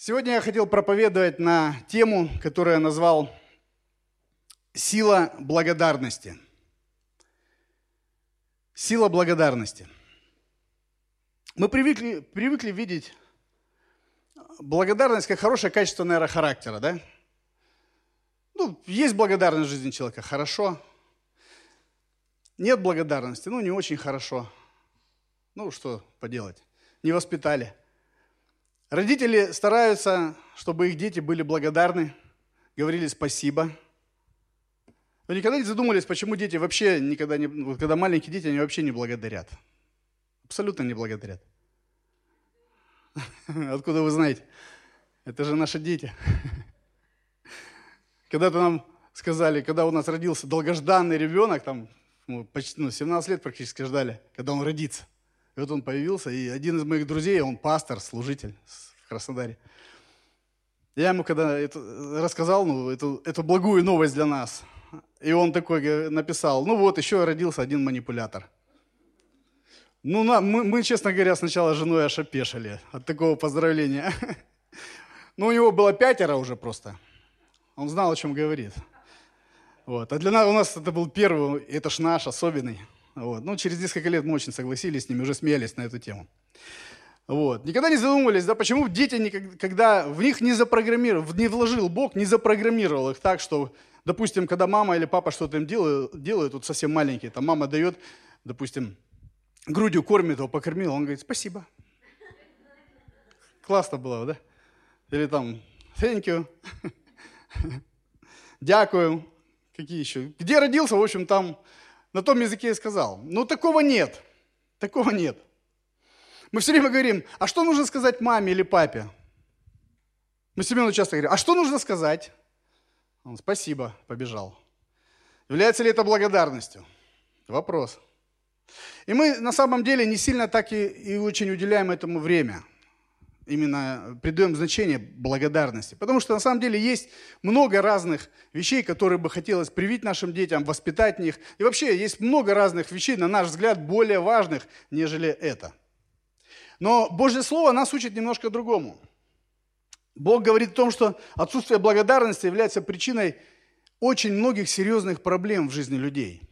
Сегодня я хотел проповедовать на тему, которую я назвал «Сила благодарности». Сила благодарности. Мы привыкли, привыкли видеть благодарность как хорошее качество, наверное, характера, да? Ну, есть благодарность в жизни человека, хорошо. Нет благодарности, ну, не очень хорошо. Ну, что поделать, не воспитали – Родители стараются, чтобы их дети были благодарны, говорили спасибо. Вы никогда не задумывались, почему дети вообще никогда не... Вот когда маленькие дети, они вообще не благодарят. Абсолютно не благодарят. Откуда вы знаете? Это же наши дети. Когда-то нам сказали, когда у нас родился долгожданный ребенок, там ну, почти ну, 17 лет практически ждали, когда он родится – и вот он появился, и один из моих друзей, он пастор, служитель в Краснодаре. Я ему когда это рассказал, ну, эту, эту благую новость для нас, и он такой написал, ну вот, еще родился один манипулятор. Ну, на, мы, мы, честно говоря, сначала с женой аж опешили от такого поздравления. Ну, у него было пятеро уже просто. Он знал, о чем говорит. Вот. А для нас, у нас это был первый, это ж наш, особенный. Вот. Ну, через несколько лет мы очень согласились с ними, уже смеялись на эту тему. Вот. Никогда не задумывались, да, почему дети, когда в них не запрограммировал, не вложил Бог, не запрограммировал их так, что, допустим, когда мама или папа что-то им делают, делают вот совсем маленькие, там мама дает, допустим, грудью кормит его, покормил, он говорит, спасибо. Классно было, да? Или там, thank you, дякую, какие еще. Где родился, в общем, там на том языке и сказал. Но такого нет. Такого нет. Мы все время говорим, а что нужно сказать маме или папе? Мы Семену часто говорим, а что нужно сказать? Он, спасибо, побежал. Является ли это благодарностью? Вопрос. И мы на самом деле не сильно так и, и очень уделяем этому время именно придаем значение благодарности. Потому что на самом деле есть много разных вещей, которые бы хотелось привить нашим детям, воспитать в них. И вообще есть много разных вещей, на наш взгляд, более важных, нежели это. Но Божье Слово нас учит немножко другому. Бог говорит о том, что отсутствие благодарности является причиной очень многих серьезных проблем в жизни людей –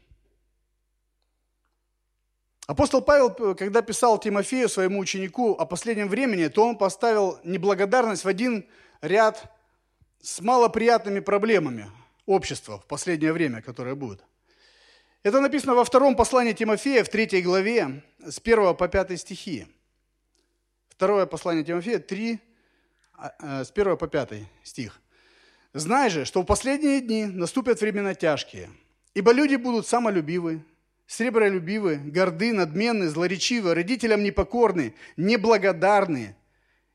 Апостол Павел, когда писал Тимофею, своему ученику, о последнем времени, то он поставил неблагодарность в один ряд с малоприятными проблемами общества в последнее время, которое будет. Это написано во втором послании Тимофея, в третьей главе, с 1 по 5 стихи. Второе послание Тимофея, 3, а, э, с 1 по 5 стих. «Знай же, что в последние дни наступят времена тяжкие, ибо люди будут самолюбивы, сребролюбивы, горды, надменны, злоречивы, родителям непокорны, неблагодарны,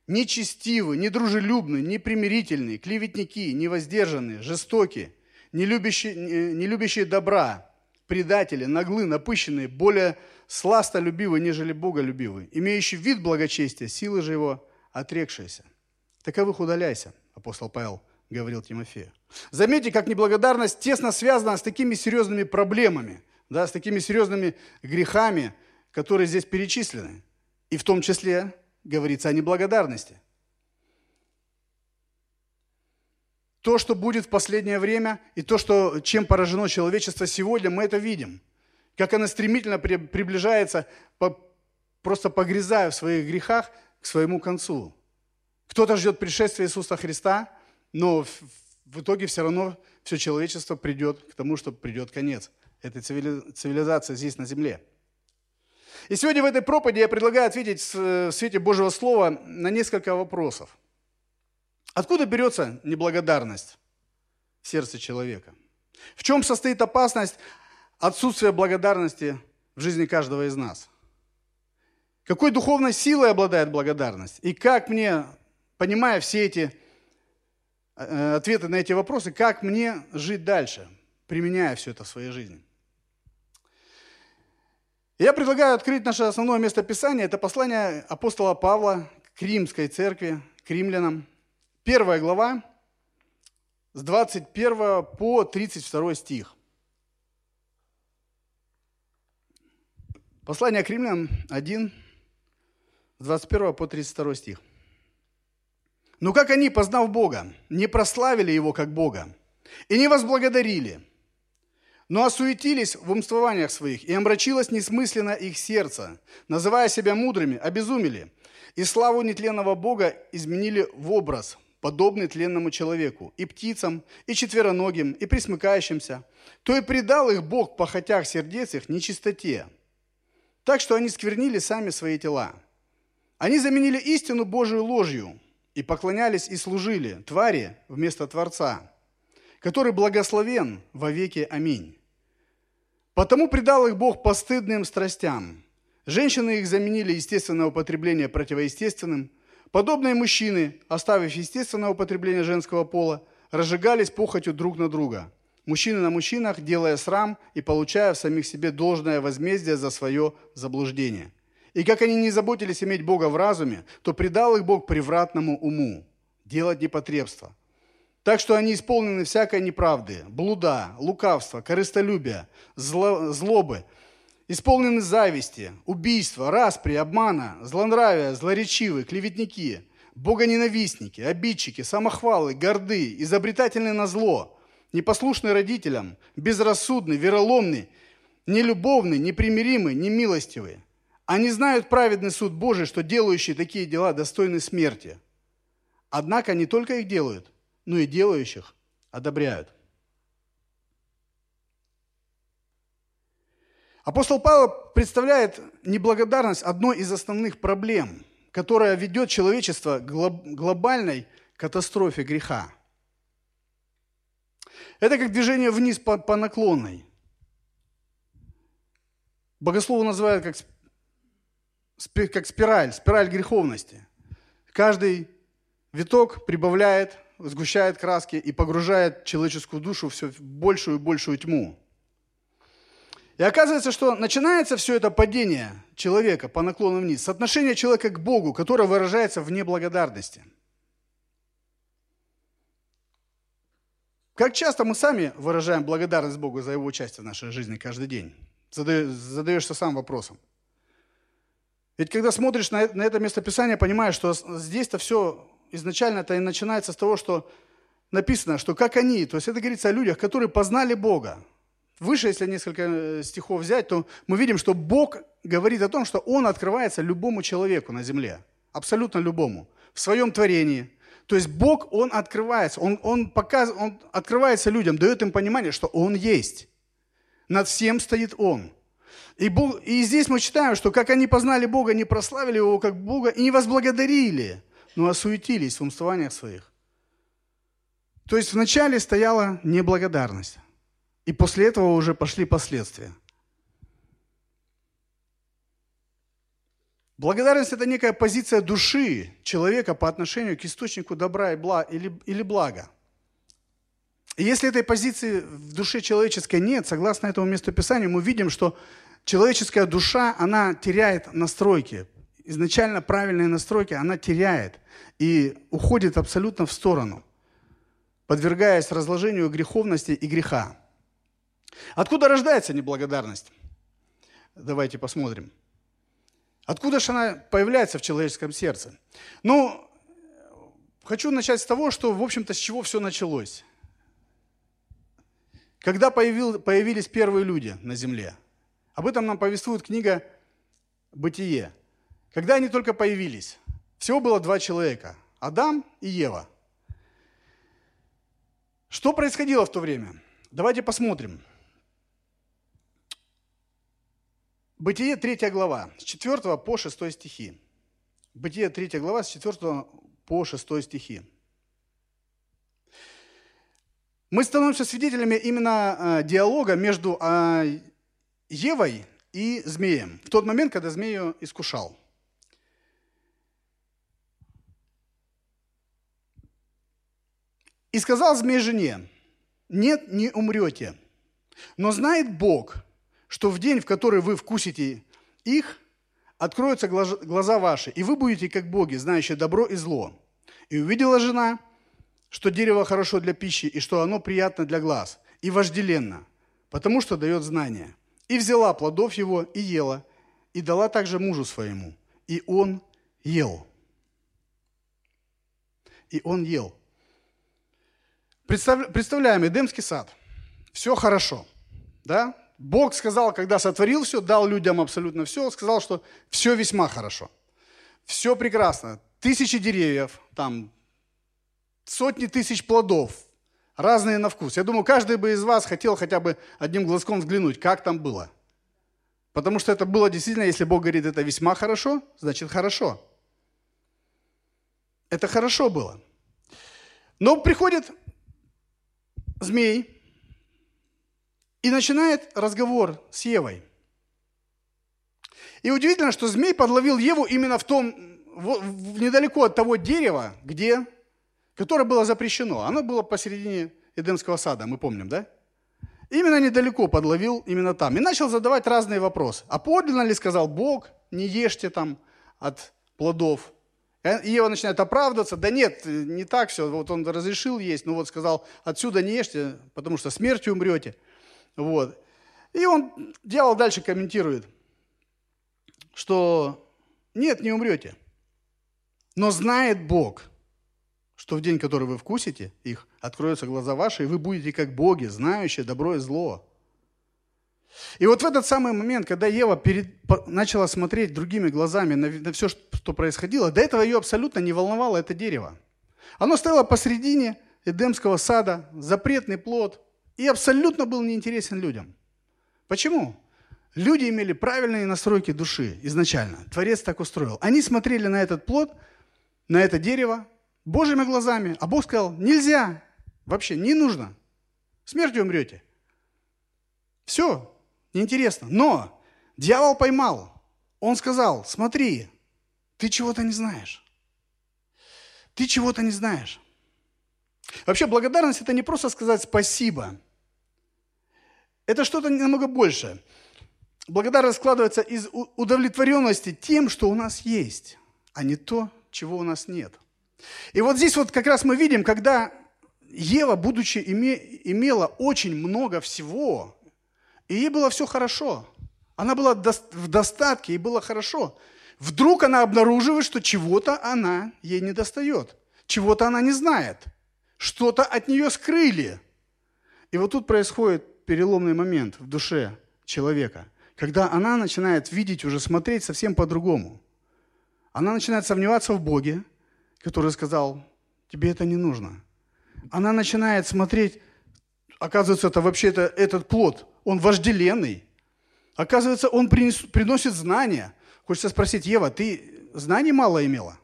нечестивы, недружелюбны, непримирительны, клеветники, невоздержанные, жестокие, не любящие, не любящие добра, предатели, наглы, напыщенные, более сластолюбивы, нежели боголюбивы, имеющие вид благочестия, силы же его отрекшиеся. Таковых удаляйся, апостол Павел говорил Тимофею. Заметьте, как неблагодарность тесно связана с такими серьезными проблемами – да, с такими серьезными грехами, которые здесь перечислены. И в том числе говорится о неблагодарности. То, что будет в последнее время, и то, что, чем поражено человечество сегодня, мы это видим. Как оно стремительно приближается, просто погрязая в своих грехах к своему концу. Кто-то ждет пришествия Иисуса Христа, но в итоге все равно все человечество придет к тому, что придет конец этой цивилизации здесь на земле. И сегодня в этой проповеди я предлагаю ответить в свете Божьего Слова на несколько вопросов. Откуда берется неблагодарность в сердце человека? В чем состоит опасность отсутствия благодарности в жизни каждого из нас? Какой духовной силой обладает благодарность? И как мне, понимая все эти э, ответы на эти вопросы, как мне жить дальше, применяя все это в своей жизни? Я предлагаю открыть наше основное место Писания. Это послание апостола Павла к Римской церкви, к римлянам. Первая глава, с 21 по 32 стих. Послание к римлянам 1, с 21 по 32 стих. Но как они, познав Бога, не прославили Его как Бога и не возблагодарили, но осуетились в умствованиях своих, и омрачилось несмысленно их сердце, называя себя мудрыми, обезумели, и славу нетленного Бога изменили в образ, подобный тленному человеку, и птицам, и четвероногим, и присмыкающимся, то и предал их Бог по хотях сердец их нечистоте, так что они сквернили сами свои тела. Они заменили истину Божию ложью и поклонялись и служили твари вместо Творца, который благословен во веки. Аминь. Потому предал их Бог постыдным страстям. Женщины их заменили естественное употребление противоестественным. Подобные мужчины, оставив естественное употребление женского пола, разжигались похотью друг на друга. Мужчины на мужчинах, делая срам и получая в самих себе должное возмездие за свое заблуждение – и как они не заботились иметь Бога в разуме, то предал их Бог превратному уму, делать непотребство. Так что они исполнены всякой неправды, блуда, лукавства, корыстолюбия, зло, злобы, исполнены зависти, убийства, распри, обмана, злонравия, злоречивы, клеветники, богоненавистники, обидчики, самохвалы, горды, изобретательны на зло, непослушны родителям, безрассудны, вероломны, нелюбовны, непримиримы, немилостивые – они знают праведный суд Божий, что делающие такие дела достойны смерти. Однако не только их делают, но и делающих одобряют. Апостол Павел представляет неблагодарность одной из основных проблем, которая ведет человечество к глобальной катастрофе греха. Это как движение вниз по, по наклонной. Богословы называют как как спираль, спираль греховности. Каждый виток прибавляет, сгущает краски и погружает человеческую душу все большую и большую тьму. И оказывается, что начинается все это падение человека по наклону вниз с отношения человека к Богу, которое выражается в неблагодарности. Как часто мы сами выражаем благодарность Богу за Его участие в нашей жизни каждый день? Задаешься сам вопросом. Ведь когда смотришь на это местописание, понимаешь, что здесь-то все изначально-то и начинается с того, что написано, что как они, то есть это говорится о людях, которые познали Бога. Выше, если несколько э, стихов взять, то мы видим, что Бог говорит о том, что Он открывается любому человеку на земле, абсолютно любому, в своем творении. То есть Бог, Он открывается, Он, он, показ, он открывается людям, дает им понимание, что Он есть. Над всем стоит Он. И, Бог, и здесь мы читаем, что как они познали Бога, не прославили Его как Бога и не возблагодарили, но осуетились в умствованиях своих. То есть вначале стояла неблагодарность. И после этого уже пошли последствия. Благодарность – это некая позиция души человека по отношению к источнику добра и бла, или, или блага. И если этой позиции в душе человеческой нет, согласно этому местописанию, мы видим, что человеческая душа, она теряет настройки. Изначально правильные настройки она теряет и уходит абсолютно в сторону, подвергаясь разложению греховности и греха. Откуда рождается неблагодарность? Давайте посмотрим. Откуда же она появляется в человеческом сердце? Ну, хочу начать с того, что, в общем-то, с чего все началось. Когда появил, появились первые люди на земле – об этом нам повествует книга «Бытие». Когда они только появились, всего было два человека – Адам и Ева. Что происходило в то время? Давайте посмотрим. Бытие 3 глава, с 4 по 6 стихи. Бытие 3 глава, с 4 по 6 стихи. Мы становимся свидетелями именно э, диалога между э, Евой и змеем в тот момент, когда змею искушал. И сказал змей жене, нет, не умрете. Но знает Бог, что в день, в который вы вкусите их, откроются глаза ваши, и вы будете как боги, знающие добро и зло. И увидела жена, что дерево хорошо для пищи, и что оно приятно для глаз, и вожделенно, потому что дает знания. И взяла плодов его и ела, и дала также мужу своему, и он ел. и он ел. Представляем, Эдемский сад. Все хорошо. Да? Бог сказал, когда сотворил все, дал людям абсолютно все, сказал, что все весьма хорошо. Все прекрасно. Тысячи деревьев, там сотни тысяч плодов, разные на вкус. Я думаю, каждый бы из вас хотел хотя бы одним глазком взглянуть, как там было. Потому что это было действительно, если Бог говорит, это весьма хорошо, значит хорошо. Это хорошо было. Но приходит змей, и начинает разговор с Евой. И удивительно, что змей подловил Еву именно в том, в, недалеко от того дерева, где, которое было запрещено. Оно было посередине Эдемского сада, мы помним, да? Именно недалеко подловил, именно там. И начал задавать разные вопросы. А подлинно ли сказал Бог, не ешьте там от плодов? И Ева начинает оправдываться. Да нет, не так все. Вот он разрешил есть, но вот сказал, отсюда не ешьте, потому что смертью умрете. Вот. И он, дьявол дальше комментирует, что нет, не умрете. Но знает Бог, что в день, который вы вкусите их, откроются глаза ваши, и вы будете как боги, знающие добро и зло. И вот в этот самый момент, когда Ева перед, начала смотреть другими глазами на, на все, что происходило, до этого ее абсолютно не волновало это дерево. Оно стояло посредине Эдемского сада, запретный плод – и абсолютно был неинтересен людям. Почему? Люди имели правильные настройки души изначально. Творец так устроил. Они смотрели на этот плод, на это дерево Божьими глазами, а Бог сказал, нельзя, вообще не нужно. Смертью умрете. Все, неинтересно. Но дьявол поймал. Он сказал, смотри, ты чего-то не знаешь. Ты чего-то не знаешь. Вообще благодарность это не просто сказать спасибо. Это что-то намного больше. Благодарность складывается из удовлетворенности тем, что у нас есть, а не то, чего у нас нет. И вот здесь вот как раз мы видим, когда Ева, будучи име, имела очень много всего, и ей было все хорошо. Она была в достатке, ей было хорошо. Вдруг она обнаруживает, что чего-то она ей не достает, чего-то она не знает – что-то от нее скрыли. И вот тут происходит переломный момент в душе человека, когда она начинает видеть, уже смотреть совсем по-другому. Она начинает сомневаться в Боге, который сказал, тебе это не нужно. Она начинает смотреть, оказывается, это вообще-то этот плод, он вожделенный. Оказывается, он принес, приносит знания. Хочется спросить, Ева, ты знаний мало имела?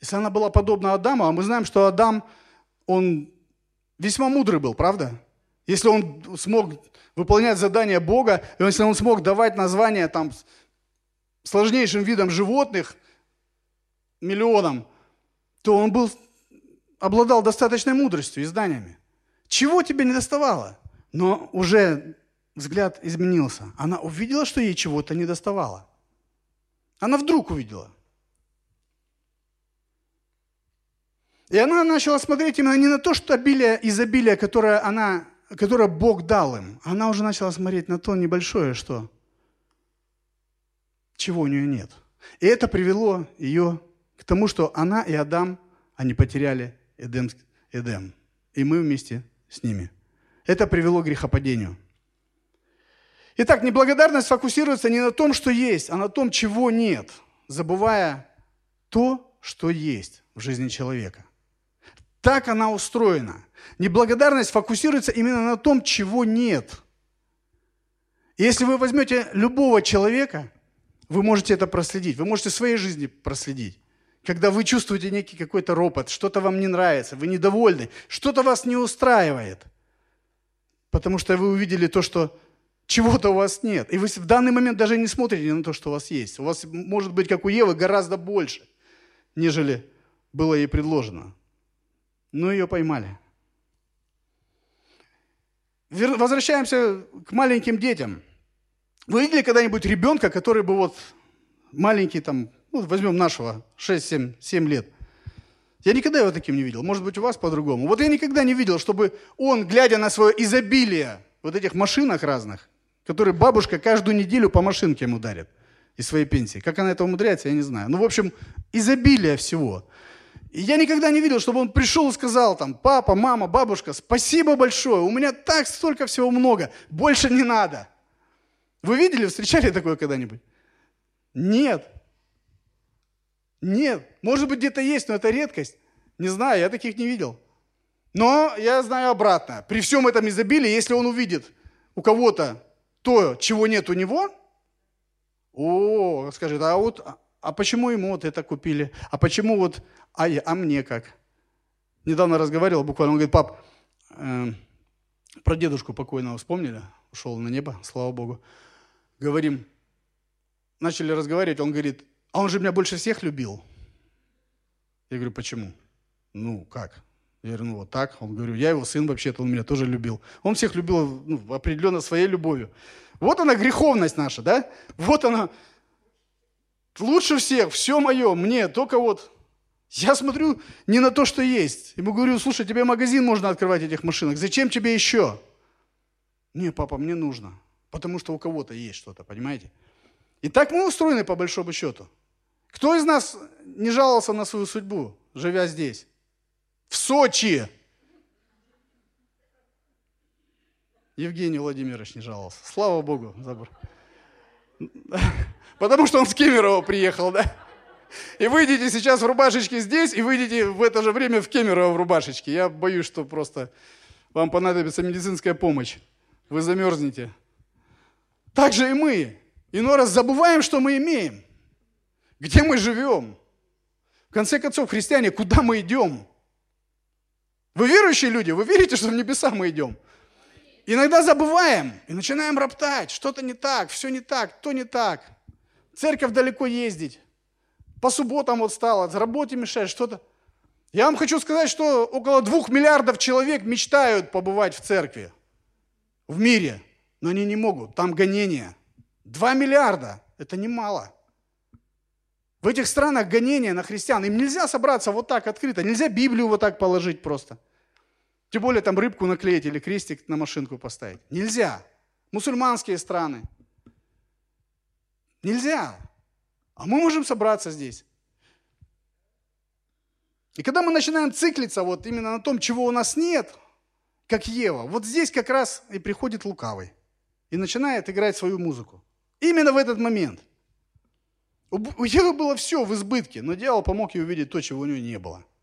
Если она была подобна Адаму, а мы знаем, что Адам он весьма мудрый был, правда? Если он смог выполнять задания Бога, и если он смог давать названия там сложнейшим видам животных, миллионам, то он был, обладал достаточной мудростью и знаниями. Чего тебе не доставало? Но уже взгляд изменился. Она увидела, что ей чего-то не доставало. Она вдруг увидела. И она начала смотреть именно не на то, что обилие, изобилие, которое, она, которое Бог дал им. Она уже начала смотреть на то небольшое, что чего у нее нет. И это привело ее к тому, что она и Адам, они потеряли Эдем. Эдем. И мы вместе с ними. Это привело к грехопадению. Итак, неблагодарность фокусируется не на том, что есть, а на том, чего нет, забывая то, что есть в жизни человека. Так она устроена. Неблагодарность фокусируется именно на том, чего нет. Если вы возьмете любого человека, вы можете это проследить. Вы можете в своей жизни проследить. Когда вы чувствуете некий какой-то ропот, что-то вам не нравится, вы недовольны, что-то вас не устраивает. Потому что вы увидели то, что чего-то у вас нет. И вы в данный момент даже не смотрите на то, что у вас есть. У вас может быть, как у Евы, гораздо больше, нежели было ей предложено но ее поймали. Возвращаемся к маленьким детям. Вы видели когда-нибудь ребенка, который бы вот маленький, там, ну, возьмем нашего, 6-7 лет. Я никогда его таким не видел. Может быть, у вас по-другому. Вот я никогда не видел, чтобы он, глядя на свое изобилие вот этих машинах разных, которые бабушка каждую неделю по машинке ему дарит из своей пенсии. Как она это умудряется, я не знаю. Ну, в общем, изобилие всего. И я никогда не видел, чтобы он пришел и сказал там, папа, мама, бабушка, спасибо большое, у меня так столько всего много, больше не надо. Вы видели, встречали такое когда-нибудь? Нет. Нет. Может быть, где-то есть, но это редкость. Не знаю, я таких не видел. Но я знаю обратно. При всем этом изобилии, если он увидит у кого-то то, чего нет у него, о, скажет, а вот, а почему ему вот это купили? А почему вот, а, я, а мне как? Недавно разговаривал буквально, он говорит, пап, э, про дедушку покойного вспомнили? Ушел на небо, слава Богу. Говорим, начали разговаривать, он говорит, а он же меня больше всех любил. Я говорю, почему? Ну, как? Я говорю, ну вот так. Он говорю, я его сын вообще-то, он меня тоже любил. Он всех любил ну, определенно своей любовью. Вот она греховность наша, да? Вот она. Лучше всех, все мое, мне, только вот я смотрю не на то, что есть. Ему говорю, слушай, тебе магазин можно открывать этих машинок. Зачем тебе еще? Не, папа, мне нужно. Потому что у кого-то есть что-то, понимаете? И так мы устроены по большому счету. Кто из нас не жаловался на свою судьбу, живя здесь? В Сочи. Евгений Владимирович не жаловался. Слава Богу. Забор. Потому что он с Кемерово приехал, да? И выйдете сейчас в рубашечке здесь, и выйдете в это же время в Кемерово в рубашечке. Я боюсь, что просто вам понадобится медицинская помощь. Вы замерзнете. Так же и мы. Иной раз забываем, что мы имеем. Где мы живем. В конце концов, христиане, куда мы идем? Вы верующие люди, вы верите, что в небеса мы идем? Иногда забываем и начинаем роптать, что-то не так, все не так, то не так. Церковь далеко ездить. По субботам вот стало, работе мешает, что-то. Я вам хочу сказать, что около двух миллиардов человек мечтают побывать в церкви, в мире, но они не могут, там гонения. Два миллиарда – это немало. В этих странах гонения на христиан. Им нельзя собраться вот так открыто, нельзя Библию вот так положить просто. Тем более там рыбку наклеить или крестик на машинку поставить. Нельзя. Мусульманские страны. Нельзя. А мы можем собраться здесь. И когда мы начинаем циклиться вот именно на том, чего у нас нет, как Ева, вот здесь как раз и приходит лукавый и начинает играть свою музыку. Именно в этот момент. У Евы было все в избытке, но дьявол помог ей увидеть то, чего у нее не было –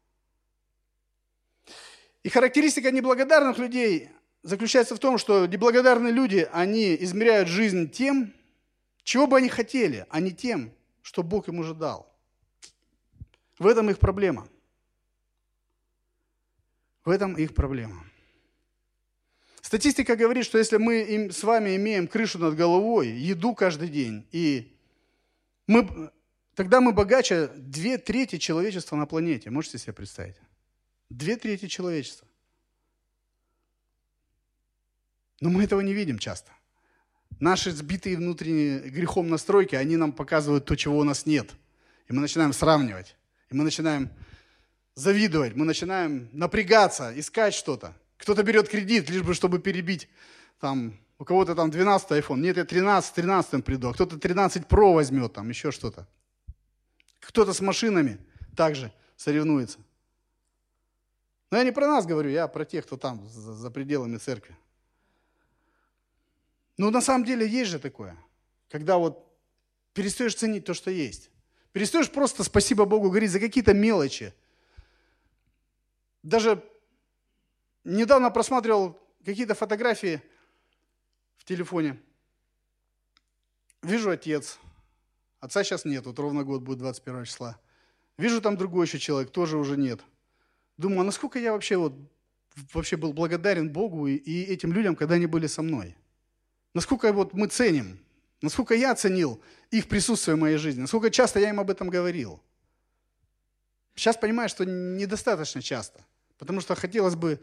и характеристика неблагодарных людей заключается в том, что неблагодарные люди, они измеряют жизнь тем, чего бы они хотели, а не тем, что Бог им уже дал. В этом их проблема. В этом их проблема. Статистика говорит, что если мы с вами имеем крышу над головой, еду каждый день, и мы, тогда мы богаче две трети человечества на планете. Можете себе представить? Две трети человечества. Но мы этого не видим часто. Наши сбитые внутренние грехом настройки, они нам показывают то, чего у нас нет. И мы начинаем сравнивать. И мы начинаем завидовать, мы начинаем напрягаться, искать что-то. Кто-то берет кредит, лишь бы, чтобы перебить там, у кого-то там 12 iPhone. Нет, я 13, 13 приду. А кто-то 13 Pro возьмет, там еще что-то. Кто-то с машинами также соревнуется. Но я не про нас говорю, я про тех, кто там, за, пределами церкви. Но на самом деле есть же такое, когда вот перестаешь ценить то, что есть. Перестаешь просто спасибо Богу говорить за какие-то мелочи. Даже недавно просматривал какие-то фотографии в телефоне. Вижу отец. Отца сейчас нет, вот ровно год будет 21 числа. Вижу там другой еще человек, тоже уже нет – Думаю, а насколько я вообще, вот, вообще был благодарен Богу и, и этим людям, когда они были со мной. Насколько вот мы ценим, насколько я ценил их присутствие в моей жизни, насколько часто я им об этом говорил. Сейчас понимаю, что недостаточно часто, потому что хотелось бы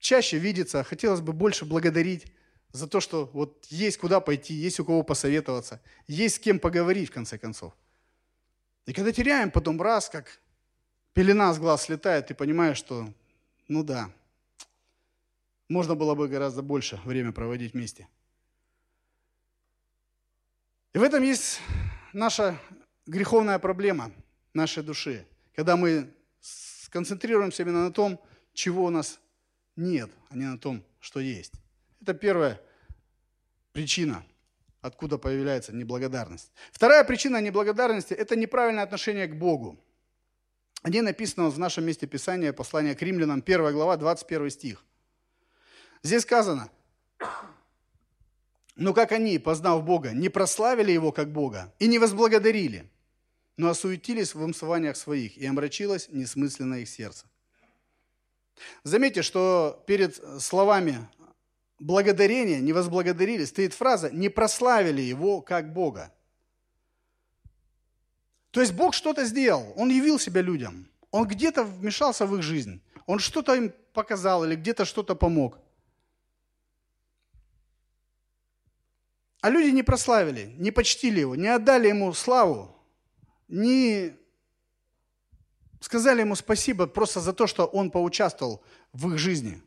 чаще видеться, хотелось бы больше благодарить за то, что вот есть куда пойти, есть у кого посоветоваться, есть с кем поговорить в конце концов. И когда теряем потом раз, как пелена с глаз слетает, ты понимаешь, что, ну да, можно было бы гораздо больше время проводить вместе. И в этом есть наша греховная проблема нашей души. когда мы сконцентрируемся именно на том, чего у нас нет, а не на том, что есть. Это первая причина, откуда появляется неблагодарность. Вторая причина неблагодарности – это неправильное отношение к Богу. О ней написано в нашем месте Писания, послание к римлянам, 1 глава, 21 стих. Здесь сказано, «Но как они, познав Бога, не прославили Его как Бога и не возблагодарили, но осуетились в вымствованиях своих, и омрачилось несмысленно их сердце». Заметьте, что перед словами благодарения, не возблагодарили, стоит фраза «не прославили Его как Бога». То есть Бог что-то сделал, Он явил себя людям, Он где-то вмешался в их жизнь, Он что-то им показал или где-то что-то помог. А люди не прославили, не почтили Его, не отдали Ему славу, не сказали Ему спасибо просто за то, что Он поучаствовал в их жизни.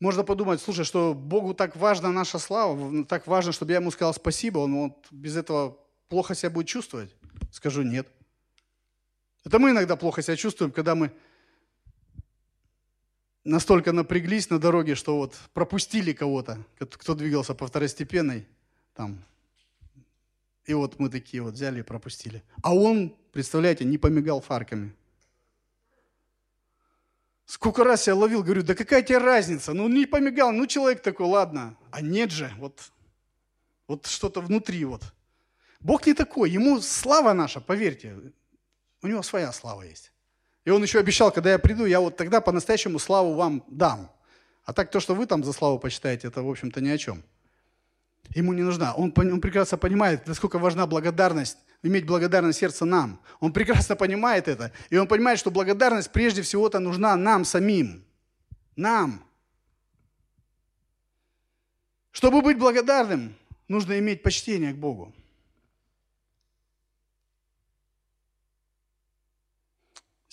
Можно подумать, слушай, что Богу так важна наша слава, так важно, чтобы я Ему сказал спасибо, Он вот без этого плохо себя будет чувствовать? Скажу нет. Это мы иногда плохо себя чувствуем, когда мы настолько напряглись на дороге, что вот пропустили кого-то, кто двигался по второстепенной, там, и вот мы такие вот взяли и пропустили. А он, представляете, не помигал фарками. Сколько раз я ловил, говорю, да какая тебе разница? Ну не помигал, ну человек такой, ладно. А нет же, вот, вот что-то внутри вот. Бог не такой, ему слава наша, поверьте, у него своя слава есть. И он еще обещал, когда я приду, я вот тогда по-настоящему славу вам дам. А так то, что вы там за славу почитаете, это, в общем-то, ни о чем. Ему не нужна. Он, он прекрасно понимает, насколько важна благодарность, иметь благодарное сердце нам. Он прекрасно понимает это. И он понимает, что благодарность прежде всего-то нужна нам самим. Нам. Чтобы быть благодарным, нужно иметь почтение к Богу.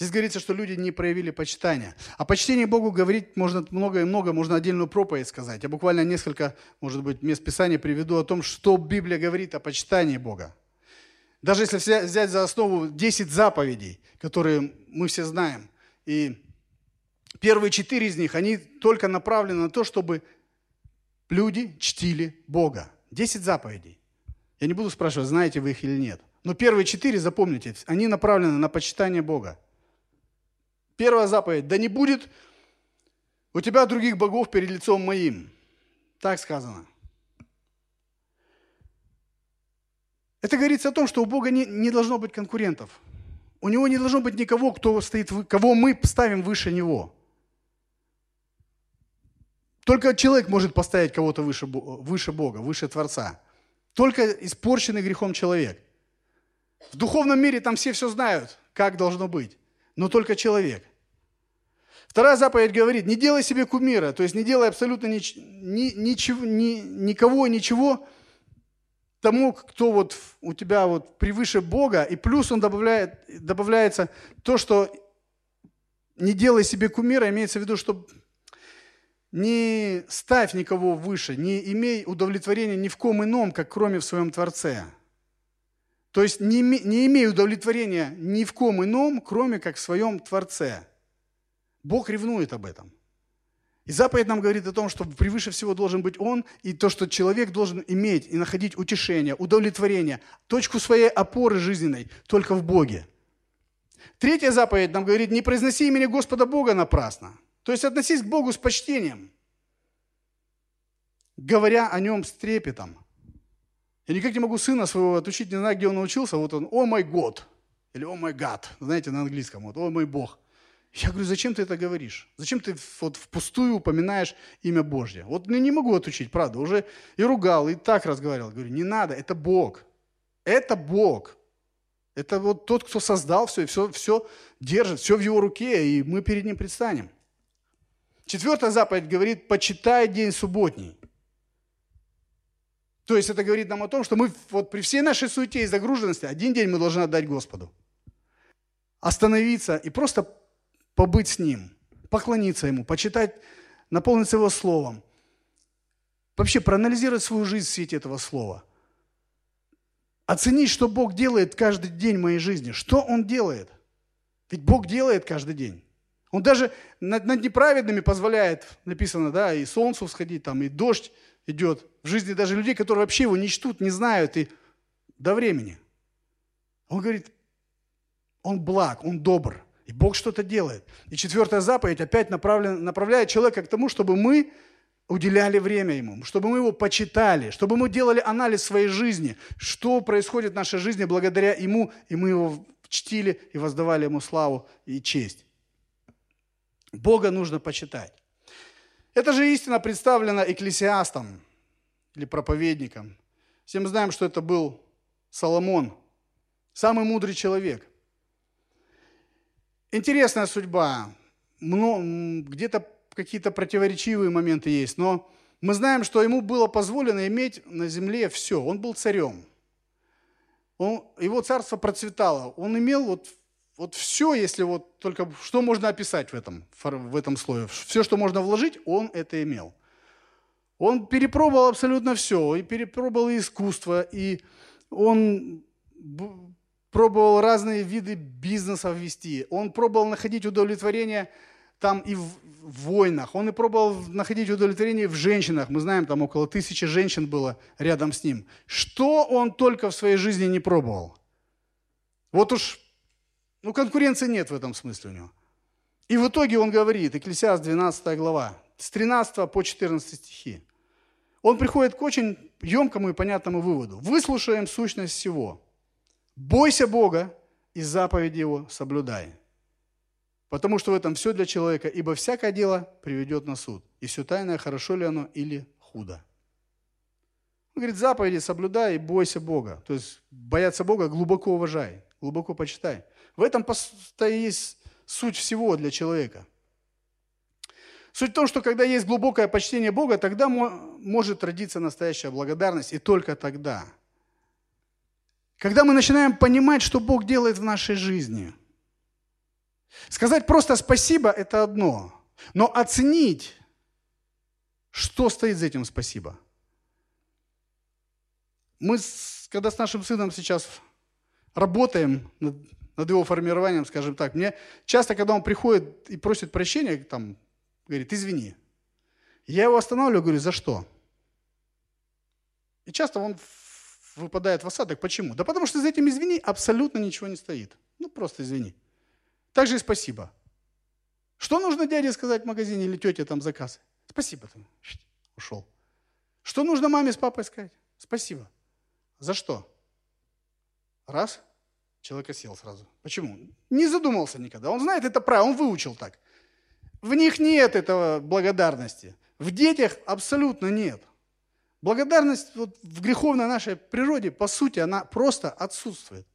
Здесь говорится, что люди не проявили почитания. О почтении Богу говорить можно много и много, можно отдельную проповедь сказать. Я буквально несколько, может быть, мест Писания приведу о том, что Библия говорит о почитании Бога. Даже если взять за основу 10 заповедей, которые мы все знаем, и первые четыре из них, они только направлены на то, чтобы люди чтили Бога. 10 заповедей. Я не буду спрашивать, знаете вы их или нет. Но первые четыре, запомните, они направлены на почитание Бога. Первая заповедь. Да не будет у тебя других богов перед лицом моим. Так сказано. Это говорится о том, что у Бога не, не должно быть конкурентов. У Него не должно быть никого, кто стоит, кого мы ставим выше Него. Только человек может поставить кого-то выше, выше Бога, выше Творца. Только испорченный грехом человек. В духовном мире там все все знают, как должно быть. Но только человек. Вторая заповедь говорит, не делай себе кумира, то есть не делай абсолютно ни, ни, ничего, ни, никого, ничего тому, кто вот у тебя вот превыше Бога, и плюс он добавляет, добавляется то, что не делай себе кумира, имеется в виду, что не ставь никого выше, не имей удовлетворения ни в ком ином, как кроме в своем Творце. То есть не, не имей удовлетворения ни в ком ином, кроме как в своем Творце. Бог ревнует об этом. И заповедь нам говорит о том, что превыше всего должен быть Он, и то, что человек должен иметь и находить утешение, удовлетворение, точку своей опоры жизненной только в Боге. Третья заповедь нам говорит, не произноси имени Господа Бога напрасно. То есть относись к Богу с почтением, говоря о Нем с трепетом. Я никак не могу сына своего отучить, не знаю, где он научился, вот он, о мой год, или о мой гад, знаете, на английском, вот, о мой Бог. Я говорю, зачем ты это говоришь? Зачем ты вот впустую упоминаешь имя Божье? Вот я не могу отучить, правда, уже и ругал, и так разговаривал. Говорю, не надо, это Бог. Это Бог. Это вот тот, кто создал все, и все, все держит, все в его руке, и мы перед ним предстанем. Четвертая заповедь говорит, почитай день субботний. То есть это говорит нам о том, что мы вот при всей нашей суете и загруженности один день мы должны отдать Господу. Остановиться и просто побыть с Ним, поклониться Ему, почитать, наполниться Его Словом. Вообще проанализировать свою жизнь в свете этого Слова. Оценить, что Бог делает каждый день в моей жизни. Что Он делает? Ведь Бог делает каждый день. Он даже над, над неправедными позволяет, написано, да, и солнцу всходить, там, и дождь идет. В жизни даже людей, которые вообще его не чтут, не знают, и до времени. Он говорит, он благ, он добр, и Бог что-то делает. И четвертая заповедь опять направлен, направляет человека к тому, чтобы мы уделяли время Ему, чтобы мы Его почитали, чтобы мы делали анализ своей жизни, что происходит в нашей жизни благодаря Ему, и мы Его чтили и воздавали Ему славу и честь. Бога нужно почитать. Это же истина представлена экклесиастом или проповедником. Все мы знаем, что это был Соломон, самый мудрый человек. Интересная судьба. Где-то какие-то противоречивые моменты есть, но мы знаем, что ему было позволено иметь на земле все. Он был царем. Он, его царство процветало. Он имел вот вот все, если вот только что можно описать в этом, в этом слое, все, что можно вложить, он это имел. Он перепробовал абсолютно все, и перепробовал и искусство, и он пробовал разные виды бизнеса ввести, он пробовал находить удовлетворение там и в войнах, он и пробовал находить удовлетворение в женщинах. Мы знаем, там около тысячи женщин было рядом с ним. Что он только в своей жизни не пробовал? Вот уж ну, конкуренции нет в этом смысле у него. И в итоге он говорит, Экклесиаст 12 глава, с 13 по 14 стихи. Он приходит к очень емкому и понятному выводу. Выслушаем сущность всего. Бойся Бога и заповеди Его соблюдай. Потому что в этом все для человека, ибо всякое дело приведет на суд. И все тайное, хорошо ли оно или худо. Он говорит, заповеди соблюдай и бойся Бога. То есть бояться Бога глубоко уважай, глубоко почитай. В этом есть суть всего для человека. Суть в том, что когда есть глубокое почтение Бога, тогда может родиться настоящая благодарность, и только тогда. Когда мы начинаем понимать, что Бог делает в нашей жизни. Сказать просто спасибо – это одно, но оценить, что стоит за этим спасибо. Мы, когда с нашим сыном сейчас работаем над над его формированием, скажем так. Мне часто, когда он приходит и просит прощения, там, говорит, извини. Я его останавливаю, говорю, за что? И часто он выпадает в осадок. Почему? Да потому что за этим извини абсолютно ничего не стоит. Ну, просто извини. Также и спасибо. Что нужно дяде сказать в магазине или тете там заказ? Спасибо. Там, ушел. Что нужно маме с папой сказать? Спасибо. За что? Раз. Человек сел сразу. Почему? Не задумался никогда. Он знает это правило, он выучил так. В них нет этого благодарности. В детях абсолютно нет. Благодарность вот в греховной нашей природе, по сути, она просто отсутствует.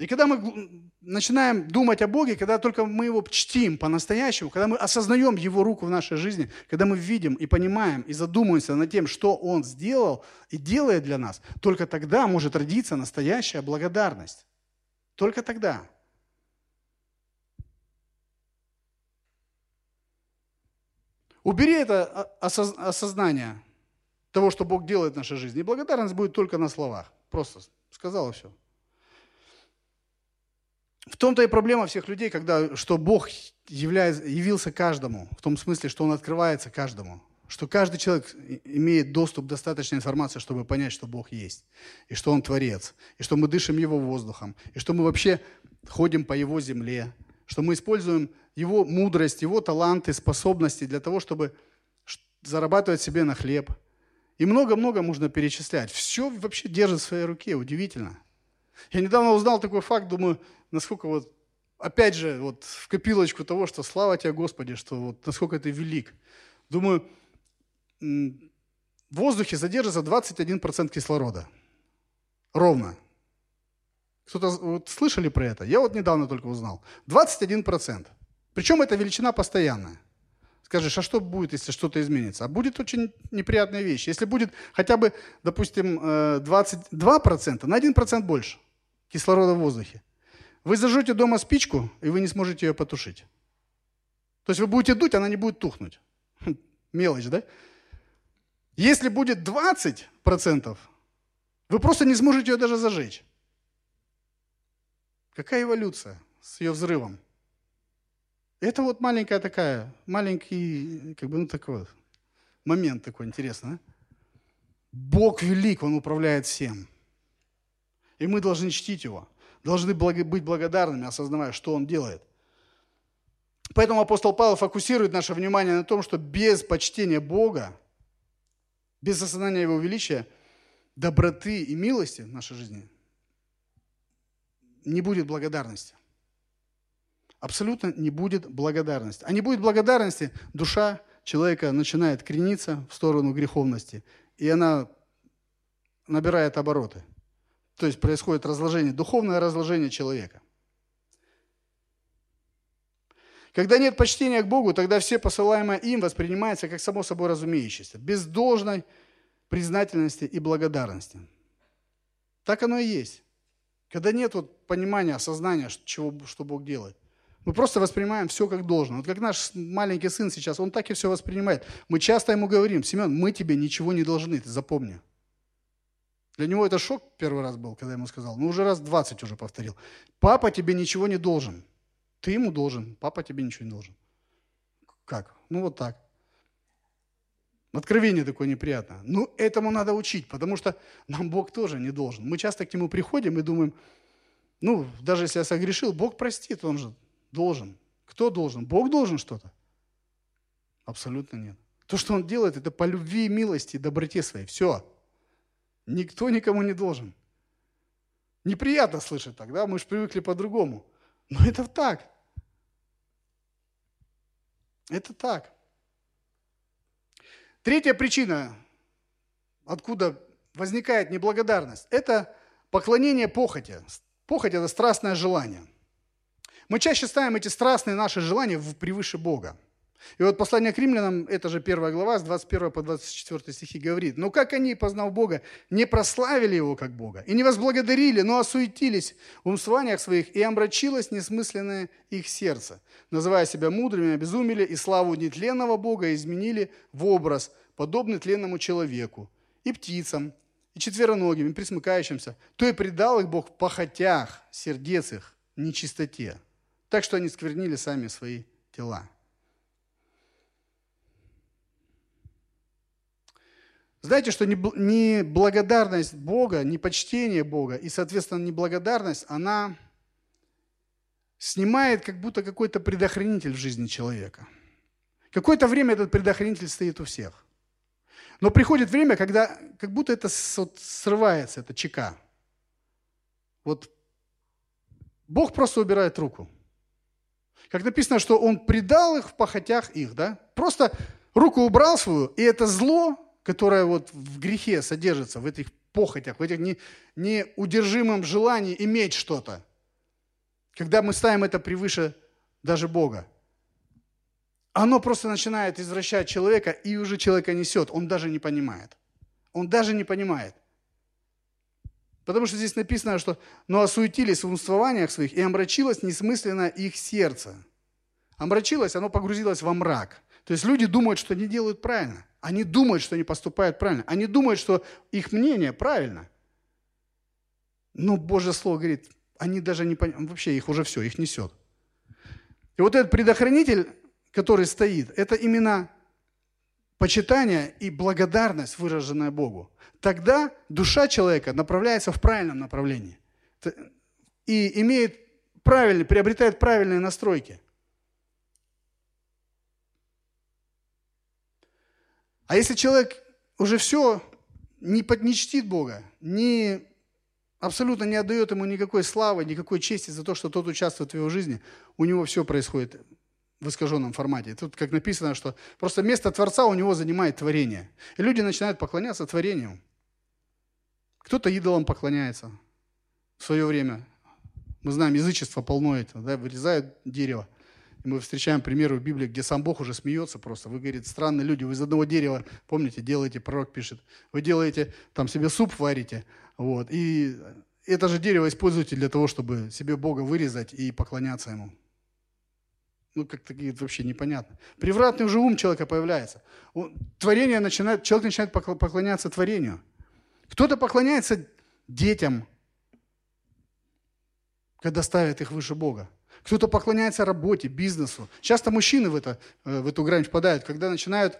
И когда мы начинаем думать о Боге, когда только мы Его чтим по-настоящему, когда мы осознаем Его руку в нашей жизни, когда мы видим и понимаем, и задумываемся над тем, что Он сделал и делает для нас, только тогда может родиться настоящая благодарность. Только тогда. Убери это осознание того, что Бог делает в нашей жизни, и благодарность будет только на словах. Просто сказал и все. В том-то и проблема всех людей, когда, что Бог является, явился каждому, в том смысле, что Он открывается каждому, что каждый человек имеет доступ достаточной информации, чтобы понять, что Бог есть, и что Он Творец, и что мы дышим Его воздухом, и что мы вообще ходим по Его земле, что мы используем Его мудрость, Его таланты, способности для того, чтобы зарабатывать себе на хлеб. И много-много можно перечислять. Все вообще держит в своей руке, удивительно. Я недавно узнал такой факт, думаю, насколько вот, опять же, вот в копилочку того, что слава тебе, Господи, что вот насколько ты велик. Думаю, в воздухе задержится 21% кислорода. Ровно. Кто-то вот, слышали про это? Я вот недавно только узнал. 21%. Причем эта величина постоянная. Скажешь, а что будет, если что-то изменится? А будет очень неприятная вещь. Если будет хотя бы, допустим, 22%, э, на 1% больше кислорода в воздухе. Вы зажжете дома спичку, и вы не сможете ее потушить. То есть вы будете дуть, она не будет тухнуть. Хм, мелочь, да? Если будет 20%, вы просто не сможете ее даже зажечь. Какая эволюция с ее взрывом? Это вот маленькая такая, маленький, как бы, ну такой вот момент такой интересный. А? Бог велик, Он управляет всем. И мы должны чтить Его, должны быть благодарными, осознавая, что Он делает. Поэтому апостол Павел фокусирует наше внимание на том, что без почтения Бога, без осознания Его величия, доброты и милости в нашей жизни не будет благодарности. Абсолютно не будет благодарности. А не будет благодарности, душа человека начинает крениться в сторону греховности, и она набирает обороты. То есть происходит разложение, духовное разложение человека. Когда нет почтения к Богу, тогда все посылаемое им воспринимается как само собой разумеющееся, без должной признательности и благодарности. Так оно и есть. Когда нет вот понимания, осознания, чего, что Бог делает. Мы просто воспринимаем все как должно. Вот как наш маленький сын сейчас, он так и все воспринимает. Мы часто ему говорим, Семен, мы тебе ничего не должны, ты запомни. Для него это шок первый раз был, когда я ему сказал. Ну, уже раз 20 уже повторил. Папа тебе ничего не должен. Ты ему должен, папа тебе ничего не должен. Как? Ну, вот так. Откровение такое неприятное. Ну, этому надо учить, потому что нам Бог тоже не должен. Мы часто к Нему приходим и думаем, ну, даже если я согрешил, Бог простит, Он же должен. Кто должен? Бог должен что-то? Абсолютно нет. То, что Он делает, это по любви, милости доброте своей. Все. Никто никому не должен. Неприятно слышать так, да? Мы же привыкли по-другому. Но это так. Это так. Третья причина, откуда возникает неблагодарность, это поклонение похоти. Похоть – это страстное желание. Мы чаще ставим эти страстные наши желания превыше Бога. И вот послание к римлянам, это же первая глава, с 21 по 24 стихи говорит, «Но как они, познав Бога, не прославили Его как Бога, и не возблагодарили, но осуетились в умствованиях своих, и омрачилось несмысленное их сердце, называя себя мудрыми, обезумели, и славу нетленного Бога изменили в образ, подобный тленному человеку, и птицам, и четвероногим, и присмыкающимся, то и предал их Бог в похотях сердец их, нечистоте, так что они сквернили сами свои тела». Знаете, что не благодарность Бога, не почтение Бога и, соответственно, неблагодарность, она снимает как будто какой-то предохранитель в жизни человека. Какое-то время этот предохранитель стоит у всех. Но приходит время, когда как будто это срывается, это чека. Вот Бог просто убирает руку. Как написано, что Он предал их в похотях их, да? Просто руку убрал свою, и это зло которая вот в грехе содержится, в этих похотях, в этих не, неудержимом желании иметь что-то. Когда мы ставим это превыше даже Бога. Оно просто начинает извращать человека, и уже человека несет. Он даже не понимает. Он даже не понимает. Потому что здесь написано, что «но осуетились в умствованиях своих, и омрачилось несмысленно их сердце». Омрачилось, оно погрузилось во мрак. То есть люди думают, что они делают правильно. Они думают, что они поступают правильно. Они думают, что их мнение правильно. Но Божье Слово говорит, они даже не понимают, вообще их уже все, их несет. И вот этот предохранитель, который стоит, это именно почитание и благодарность, выраженная Богу. Тогда душа человека направляется в правильном направлении и имеет правильный, приобретает правильные настройки – А если человек уже все не, не чтит Бога, не, абсолютно не отдает ему никакой славы, никакой чести за то, что тот участвует в его жизни, у него все происходит в искаженном формате. Тут как написано, что просто место Творца у него занимает творение. И люди начинают поклоняться творению. Кто-то идолам поклоняется в свое время. Мы знаем, язычество полно этого, да, вырезают дерево – мы встречаем примеры в Библии, где сам Бог уже смеется просто. Вы, говорит, странные люди, вы из одного дерева, помните, делаете, пророк пишет, вы делаете, там себе суп варите, вот, и это же дерево используете для того, чтобы себе Бога вырезать и поклоняться Ему. Ну, как-то вообще непонятно. Превратный уже ум человека появляется. Творение начинает, человек начинает поклоняться творению. Кто-то поклоняется детям, когда ставят их выше Бога. Кто-то поклоняется работе, бизнесу. Часто мужчины в, это, э, в эту грань впадают, когда начинают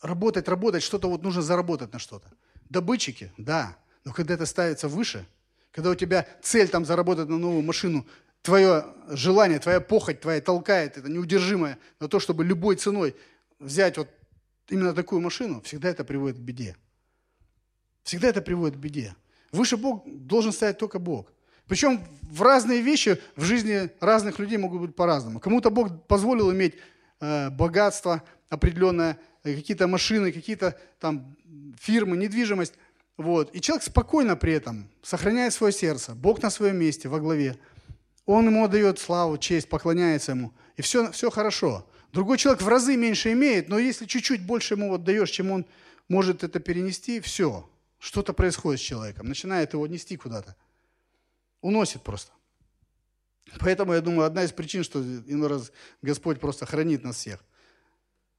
работать, работать, что-то вот нужно заработать на что-то. Добытчики, да, но когда это ставится выше, когда у тебя цель там заработать на новую машину, твое желание, твоя похоть твоя толкает, это неудержимое, на то, чтобы любой ценой взять вот именно такую машину, всегда это приводит к беде. Всегда это приводит к беде. Выше Бог должен стоять только Бог. Причем в разные вещи в жизни разных людей могут быть по-разному. Кому-то Бог позволил иметь э, богатство определенное, какие-то машины, какие-то там фирмы, недвижимость. Вот. И человек спокойно при этом сохраняет свое сердце. Бог на своем месте, во главе. Он ему отдает славу, честь, поклоняется ему. И все, все хорошо. Другой человек в разы меньше имеет, но если чуть-чуть больше ему отдаешь, чем он может это перенести, все. Что-то происходит с человеком. Начинает его нести куда-то. Уносит просто. Поэтому, я думаю, одна из причин, что иной раз Господь просто хранит нас всех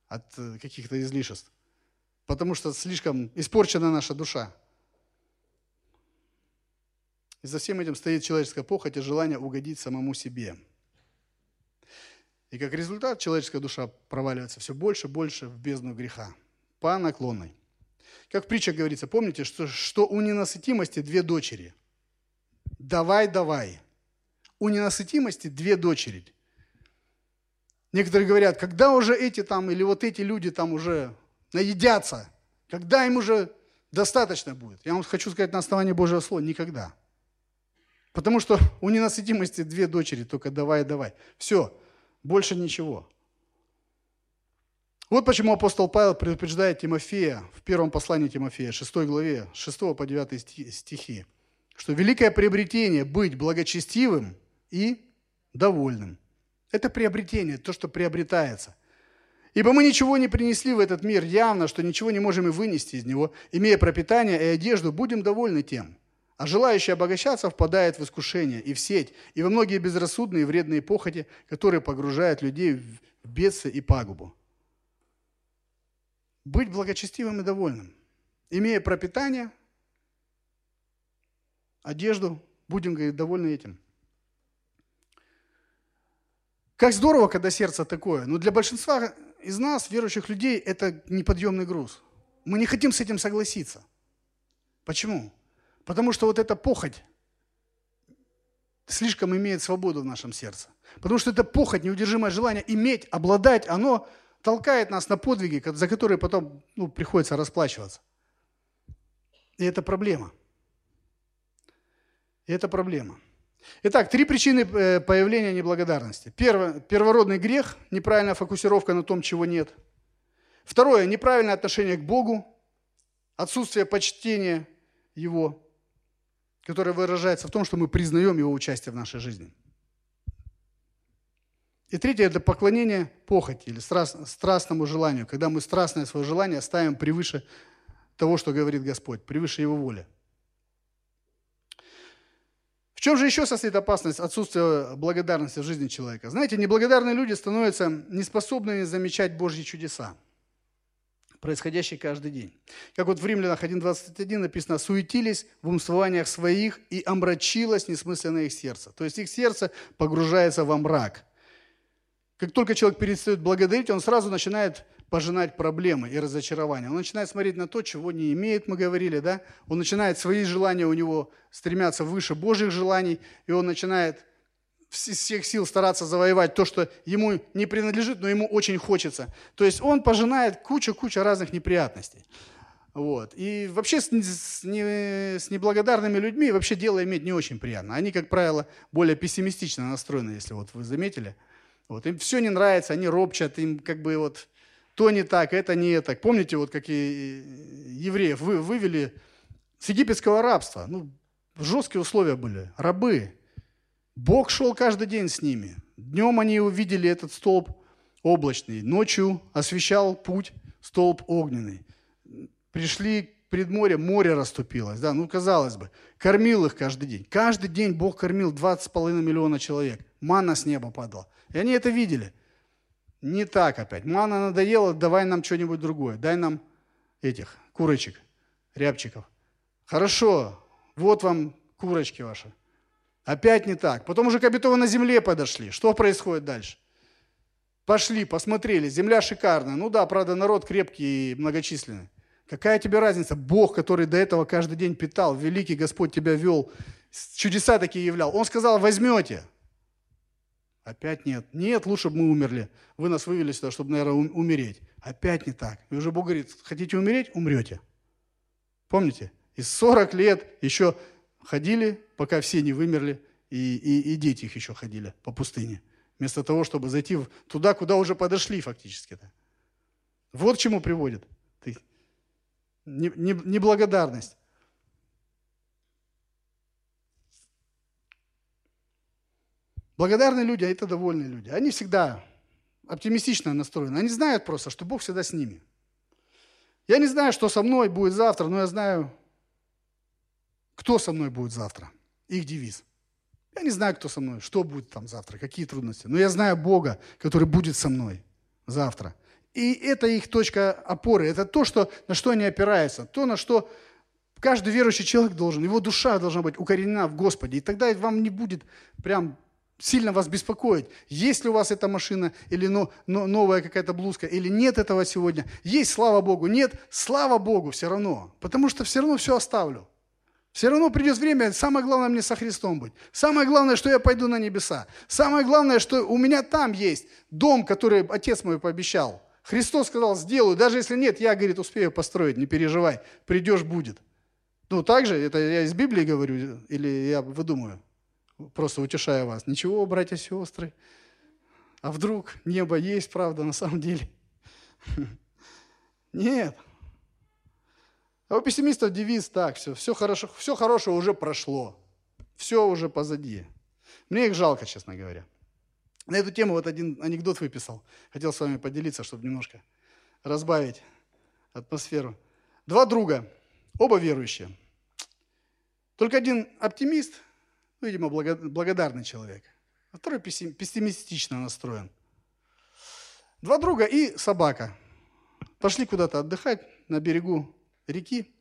от э, каких-то излишеств. Потому что слишком испорчена наша душа. И за всем этим стоит человеческая похоть и желание угодить самому себе. И как результат человеческая душа проваливается все больше и больше в бездну греха, по наклонной. Как в притчах говорится, помните, что, что у ненасытимости две дочери. Давай, давай. У ненасытимости две дочери. Некоторые говорят, когда уже эти там или вот эти люди там уже наедятся, когда им уже достаточно будет. Я вам хочу сказать на основании Божьего Слова, никогда. Потому что у ненасытимости две дочери, только давай, давай. Все, больше ничего. Вот почему апостол Павел предупреждает Тимофея в первом послании Тимофея, 6 главе, 6 по 9 стихи, что великое приобретение – быть благочестивым и довольным. Это приобретение, то, что приобретается. Ибо мы ничего не принесли в этот мир явно, что ничего не можем и вынести из него. Имея пропитание и одежду, будем довольны тем. А желающий обогащаться впадает в искушение и в сеть, и во многие безрассудные и вредные похоти, которые погружают людей в бедствие и пагубу. Быть благочестивым и довольным. Имея пропитание, одежду, будем, говорить, довольны этим. Как здорово, когда сердце такое. Но для большинства из нас, верующих людей, это неподъемный груз. Мы не хотим с этим согласиться. Почему? Потому что вот эта похоть слишком имеет свободу в нашем сердце. Потому что это похоть, неудержимое желание иметь, обладать, оно толкает нас на подвиги, за которые потом ну, приходится расплачиваться. И это проблема. И это проблема. Итак, три причины э, появления неблагодарности. Первое, первородный грех, неправильная фокусировка на том, чего нет. Второе, неправильное отношение к Богу, отсутствие почтения Его которое выражается в том, что мы признаем Его участие в нашей жизни. И третье – это поклонение похоти или страстному желанию, когда мы страстное свое желание ставим превыше того, что говорит Господь, превыше Его воли. В чем же еще состоит опасность отсутствия благодарности в жизни человека? Знаете, неблагодарные люди становятся неспособными замечать Божьи чудеса происходящий каждый день. Как вот в Римлянах 1.21 написано, суетились в умствованиях своих и омрачилось несмысленное их сердце. То есть их сердце погружается во мрак. Как только человек перестает благодарить, он сразу начинает пожинать проблемы и разочарования. Он начинает смотреть на то, чего не имеет, мы говорили, да? Он начинает свои желания у него стремятся выше Божьих желаний, и он начинает всех сил стараться завоевать то, что ему не принадлежит, но ему очень хочется. То есть он пожинает кучу-кучу разных неприятностей. Вот. И вообще с, с, не, с неблагодарными людьми вообще дело иметь не очень приятно. Они, как правило, более пессимистично настроены, если вот вы заметили. Вот. Им все не нравится, они ропчат, им как бы вот то не так, это не так. Помните, вот какие евреев вы, вывели с египетского рабства? Ну, жесткие условия были, рабы. Бог шел каждый день с ними. Днем они увидели этот столб облачный, ночью освещал путь столб огненный. Пришли к предморье, море расступилось. Да, ну, казалось бы, кормил их каждый день. Каждый день Бог кормил 20,5 миллиона человек. манна с неба падала. И они это видели. Не так опять. Манна надоела, давай нам что-нибудь другое. Дай нам этих курочек, рябчиков. Хорошо, вот вам курочки ваши. Опять не так. Потом уже к обетованной земле подошли. Что происходит дальше? Пошли, посмотрели, земля шикарная. Ну да, правда, народ крепкий и многочисленный. Какая тебе разница? Бог, который до этого каждый день питал, великий Господь тебя вел, чудеса такие являл. Он сказал, возьмете. Опять нет. Нет, лучше бы мы умерли. Вы нас вывели сюда, чтобы, наверное, умереть. Опять не так. И уже Бог говорит, хотите умереть? Умрете. Помните? И 40 лет еще ходили, пока все не вымерли, и, и, и дети их еще ходили по пустыне. Вместо того, чтобы зайти туда, куда уже подошли фактически-то. Вот к чему приводит. Неблагодарность. Благодарные люди, а это довольные люди. Они всегда оптимистично настроены. Они знают просто, что Бог всегда с ними. Я не знаю, что со мной будет завтра, но я знаю, кто со мной будет завтра. Их девиз. Я не знаю, кто со мной, что будет там завтра, какие трудности. Но я знаю Бога, который будет со мной завтра. И это их точка опоры. Это то, что, на что они опираются. То, на что каждый верующий человек должен, его душа должна быть укоренена в Господе. И тогда вам не будет прям сильно вас беспокоить, есть ли у вас эта машина, или но, но, новая какая-то блузка, или нет этого сегодня. Есть, слава Богу, нет, слава Богу все равно, потому что все равно все оставлю. Все равно придет время, самое главное мне со Христом быть. Самое главное, что я пойду на небеса. Самое главное, что у меня там есть дом, который отец мой пообещал. Христос сказал, сделаю, даже если нет, я, говорит, успею построить, не переживай, придешь, будет. Ну, так же, это я из Библии говорю, или я выдумаю? Просто утешаю вас. Ничего, братья и сестры. А вдруг небо есть, правда, на самом деле? Нет. А у пессимистов девиз так, все, все, хорошо, все хорошее уже прошло. Все уже позади. Мне их жалко, честно говоря. На эту тему вот один анекдот выписал. Хотел с вами поделиться, чтобы немножко разбавить атмосферу. Два друга, оба верующие. Только один оптимист – ну, видимо, благодарный человек, а второй пессимистично настроен. Два друга и собака пошли куда-то отдыхать на берегу реки,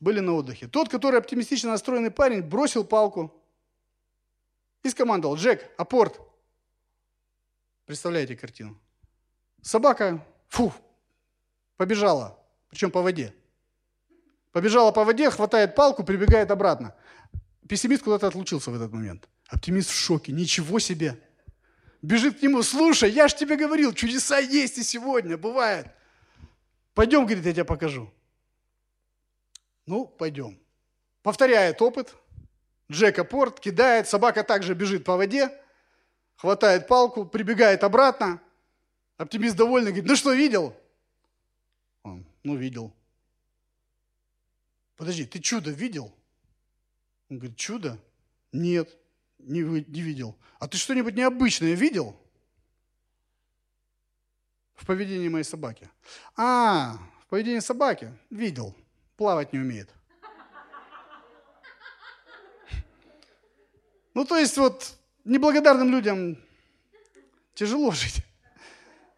были на отдыхе. Тот, который оптимистично настроенный парень, бросил палку и скомандовал, Джек, апорт. Представляете картину? Собака, фу, побежала, причем по воде. Побежала по воде, хватает палку, прибегает обратно. Пессимист куда-то отлучился в этот момент. Оптимист в шоке. Ничего себе. Бежит к нему, слушай, я же тебе говорил, чудеса есть и сегодня, бывает. Пойдем, говорит, я тебе покажу. Ну, пойдем. Повторяет опыт. Джека порт, кидает, собака также бежит по воде, хватает палку, прибегает обратно. Оптимист довольный, говорит, ну что, видел? Он, ну, видел. Подожди, ты чудо видел? Он говорит, чудо? Нет, не, не видел. А ты что-нибудь необычное видел? В поведении моей собаки. А, в поведении собаки? Видел. Плавать не умеет. Ну, то есть вот неблагодарным людям тяжело жить.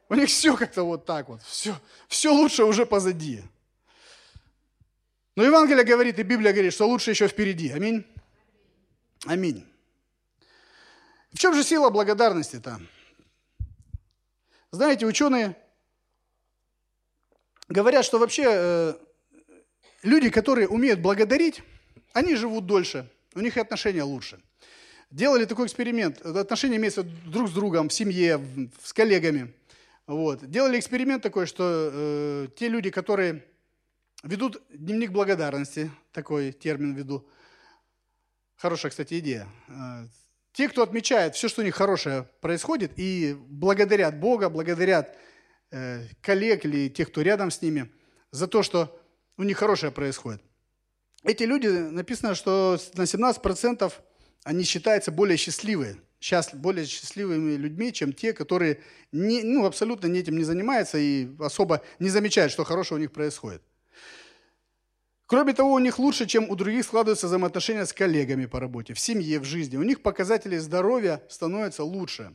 У них все как-то вот так вот. Все, все лучше уже позади. Но Евангелие говорит, и Библия говорит, что лучше еще впереди. Аминь. Аминь. В чем же сила благодарности-то? Знаете, ученые говорят, что вообще э, люди, которые умеют благодарить, они живут дольше, у них отношения лучше. Делали такой эксперимент, отношения имеются друг с другом, в семье, с коллегами. Вот. Делали эксперимент такой, что э, те люди, которые Ведут дневник благодарности, такой термин веду. Хорошая, кстати, идея. Э, те, кто отмечает все, что у них хорошее происходит, и благодарят Бога, благодарят э, коллег или тех, кто рядом с ними, за то, что у них хорошее происходит. Эти люди, написано, что на 17% они считаются более счастливые, сейчас более счастливыми людьми, чем те, которые не, ну, абсолютно этим не занимаются и особо не замечают, что хорошего у них происходит. Кроме того, у них лучше, чем у других складываются взаимоотношения с коллегами по работе, в семье, в жизни. У них показатели здоровья становятся лучше.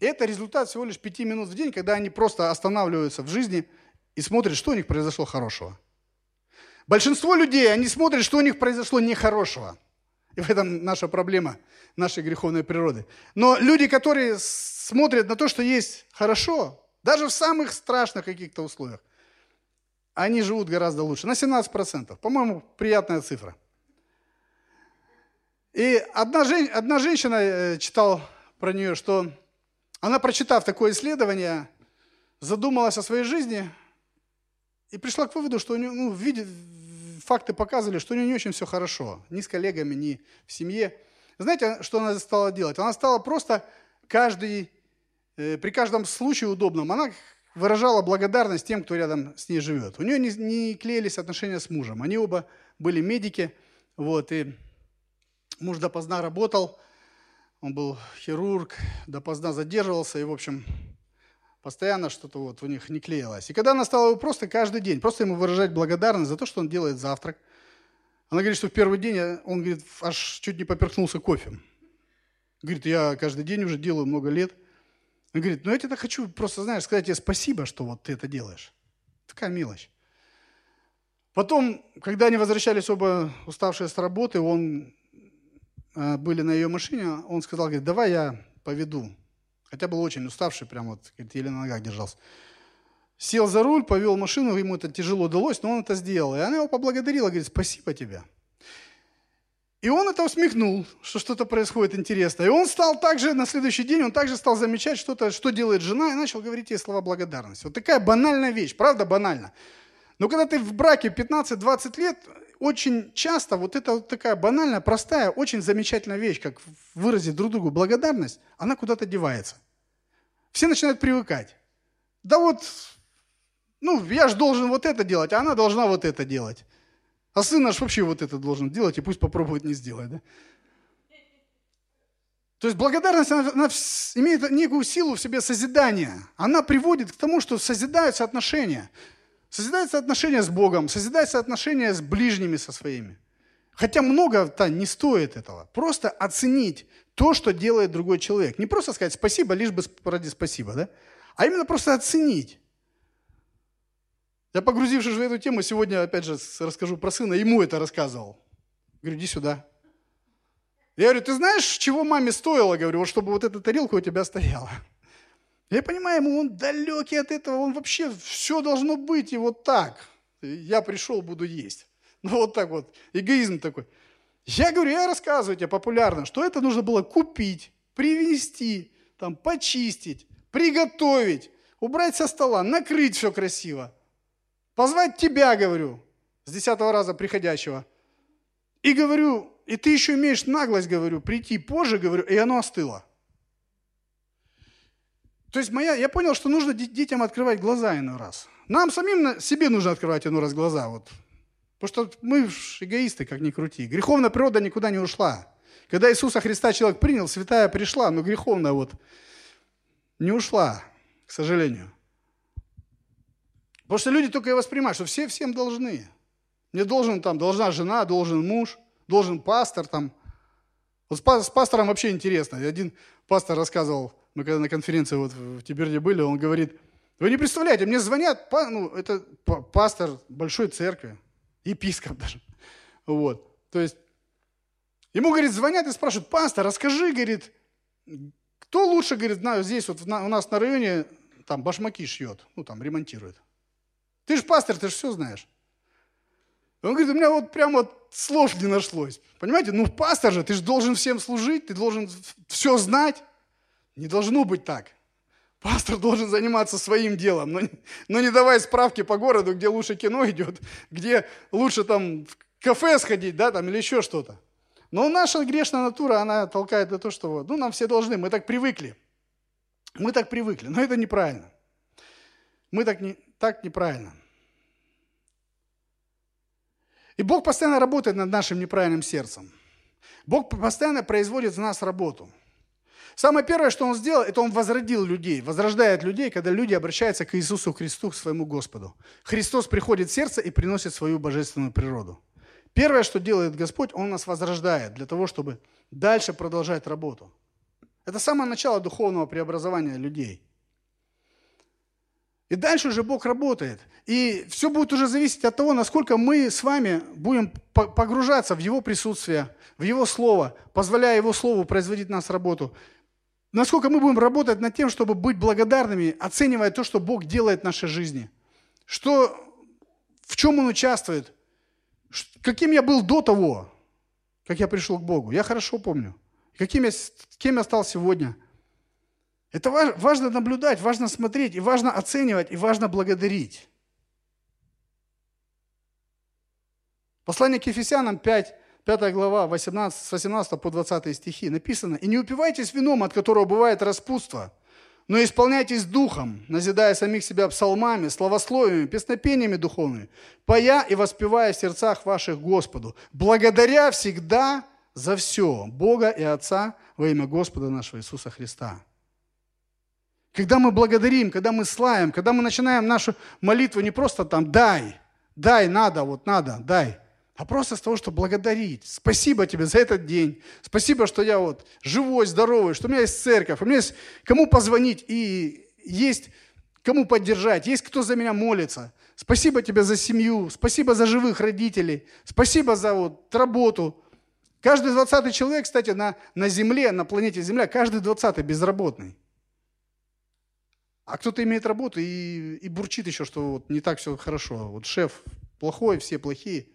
И это результат всего лишь пяти минут в день, когда они просто останавливаются в жизни и смотрят, что у них произошло хорошего. Большинство людей, они смотрят, что у них произошло нехорошего. И в этом наша проблема нашей греховной природы. Но люди, которые смотрят на то, что есть хорошо, даже в самых страшных каких-то условиях, они живут гораздо лучше. На 17%. По-моему, приятная цифра. И одна, жен, одна женщина, э, читал про нее, что она, прочитав такое исследование, задумалась о своей жизни и пришла к выводу, что у нее, ну, видит, факты показывали, что у нее не очень все хорошо. Ни с коллегами, ни в семье. Знаете, что она стала делать? Она стала просто каждый, э, при каждом случае удобном, она выражала благодарность тем, кто рядом с ней живет. У нее не, не клеились отношения с мужем. Они оба были медики, вот, и муж допоздна работал, он был хирург, допоздна задерживался, и, в общем, постоянно что-то вот у них не клеилось. И когда она стала его просто каждый день, просто ему выражать благодарность за то, что он делает завтрак, она говорит, что в первый день он, говорит, аж чуть не поперхнулся кофе. Говорит, я каждый день уже делаю много лет – он говорит, ну я тебе хочу просто, знаешь, сказать тебе спасибо, что вот ты это делаешь. Такая мелочь. Потом, когда они возвращались оба уставшие с работы, он э, были на ее машине, он сказал, говорит, давай я поведу. Хотя был очень уставший, прям вот, говорит, еле на ногах держался. Сел за руль, повел машину, ему это тяжело удалось, но он это сделал. И она его поблагодарила, говорит, спасибо тебе. И он это усмехнул, что что-то происходит интересное. И он стал также, на следующий день, он также стал замечать что-то, что делает жена, и начал говорить ей слова благодарности. Вот такая банальная вещь, правда банально. Но когда ты в браке 15-20 лет, очень часто вот эта вот такая банальная, простая, очень замечательная вещь, как выразить друг другу благодарность, она куда-то девается. Все начинают привыкать. Да вот, ну, я же должен вот это делать, а она должна вот это делать. А сын наш вообще вот это должен делать, и пусть попробует не сделать. Да? То есть благодарность она, она имеет некую силу в себе созидания. Она приводит к тому, что созидаются отношения. Созидаются отношения с Богом, созидаются отношения с ближними со своими. Хотя много-то не стоит этого. Просто оценить то, что делает другой человек. Не просто сказать спасибо, лишь бы ради спасибо, да? а именно просто оценить. Я, погрузившись в эту тему, сегодня, опять же, расскажу про сына, ему это рассказывал. Говорю, иди сюда. Я говорю, ты знаешь, чего маме стоило, говорю, вот чтобы вот эта тарелка у тебя стояла? Я понимаю, ему он далекий от этого, он вообще, все должно быть и вот так. Я пришел, буду есть. Ну вот так вот, эгоизм такой. Я говорю, я рассказываю тебе популярно, что это нужно было купить, привезти, там, почистить, приготовить, убрать со стола, накрыть все красиво. Позвать тебя, говорю, с десятого раза приходящего. И говорю, и ты еще имеешь наглость, говорю, прийти позже, говорю, и оно остыло. То есть моя, я понял, что нужно детям открывать глаза иной раз. Нам самим себе нужно открывать иной раз глаза. Вот. Потому что мы эгоисты, как ни крути. Греховная природа никуда не ушла. Когда Иисуса Христа человек принял, святая пришла, но греховная вот не ушла, к сожалению. Потому что люди только и воспринимают, что все всем должны. Мне должен там, должна жена, должен муж, должен пастор там. Вот с пастором вообще интересно. Один пастор рассказывал, мы когда на конференции вот в Тиберде были, он говорит, вы не представляете, мне звонят, ну, это пастор большой церкви, епископ даже. Вот. То есть, ему, говорит, звонят и спрашивают, пастор, расскажи, говорит, кто лучше, говорит, знаю, здесь вот у нас на районе там башмаки шьет, ну, там ремонтирует. Ты же пастор, ты же все знаешь. Он говорит, у меня вот прям вот слов не нашлось. Понимаете, ну пастор же, ты же должен всем служить, ты должен все знать. Не должно быть так. Пастор должен заниматься своим делом, но, но не давай справки по городу, где лучше кино идет, где лучше там в кафе сходить, да, там или еще что-то. Но наша грешная натура, она толкает на то, что вот, ну, нам все должны, мы так привыкли. Мы так привыкли, но это неправильно. Мы так не, так неправильно. И Бог постоянно работает над нашим неправильным сердцем. Бог постоянно производит в нас работу. Самое первое, что Он сделал, это Он возродил людей, возрождает людей, когда люди обращаются к Иисусу Христу, к своему Господу. Христос приходит в сердце и приносит свою божественную природу. Первое, что делает Господь, Он нас возрождает для того, чтобы дальше продолжать работу. Это самое начало духовного преобразования людей. И дальше уже Бог работает. И все будет уже зависеть от того, насколько мы с вами будем погружаться в Его присутствие, в Его Слово, позволяя Его Слову производить нас работу. Насколько мы будем работать над тем, чтобы быть благодарными, оценивая то, что Бог делает в нашей жизни. Что, в чем Он участвует. Каким я был до того, как я пришел к Богу. Я хорошо помню. Каким я, кем я стал сегодня. Это важно наблюдать, важно смотреть, и важно оценивать, и важно благодарить. Послание к Ефесянам 5, 5 глава, 18, с 18 по 20 стихи написано, «И не упивайтесь вином, от которого бывает распутство, но исполняйтесь духом, назидая самих себя псалмами, словословиями, песнопениями духовными, поя и воспевая в сердцах ваших Господу, благодаря всегда за все Бога и Отца во имя Господа нашего Иисуса Христа». Когда мы благодарим, когда мы славим, когда мы начинаем нашу молитву не просто там «дай», «дай, надо, вот надо, дай», а просто с того, что благодарить. Спасибо тебе за этот день. Спасибо, что я вот живой, здоровый, что у меня есть церковь, у меня есть кому позвонить и есть кому поддержать, есть кто за меня молится. Спасибо тебе за семью, спасибо за живых родителей, спасибо за вот работу. Каждый двадцатый человек, кстати, на, на Земле, на планете Земля, каждый двадцатый безработный. А кто-то имеет работу и, и бурчит еще, что вот не так все хорошо. Вот шеф плохой, все плохие.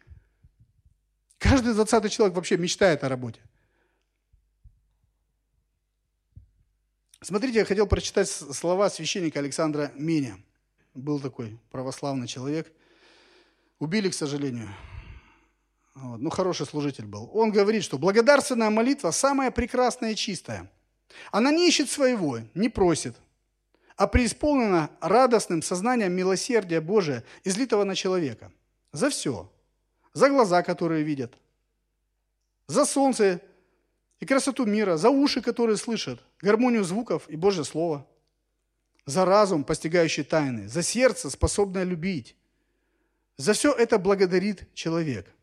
Каждый двадцатый человек вообще мечтает о работе. Смотрите, я хотел прочитать слова священника Александра Меня. Был такой православный человек. Убили, к сожалению. Вот. Ну, хороший служитель был. Он говорит, что благодарственная молитва самая прекрасная и чистая. Она не ищет своего, не просит, а преисполнена радостным сознанием милосердия Божия, излитого на человека. За все за глаза, которые видят, за солнце и красоту мира, за уши, которые слышат, гармонию звуков и Божье Слово, за разум, постигающий тайны, за сердце, способное любить. За все это благодарит человек.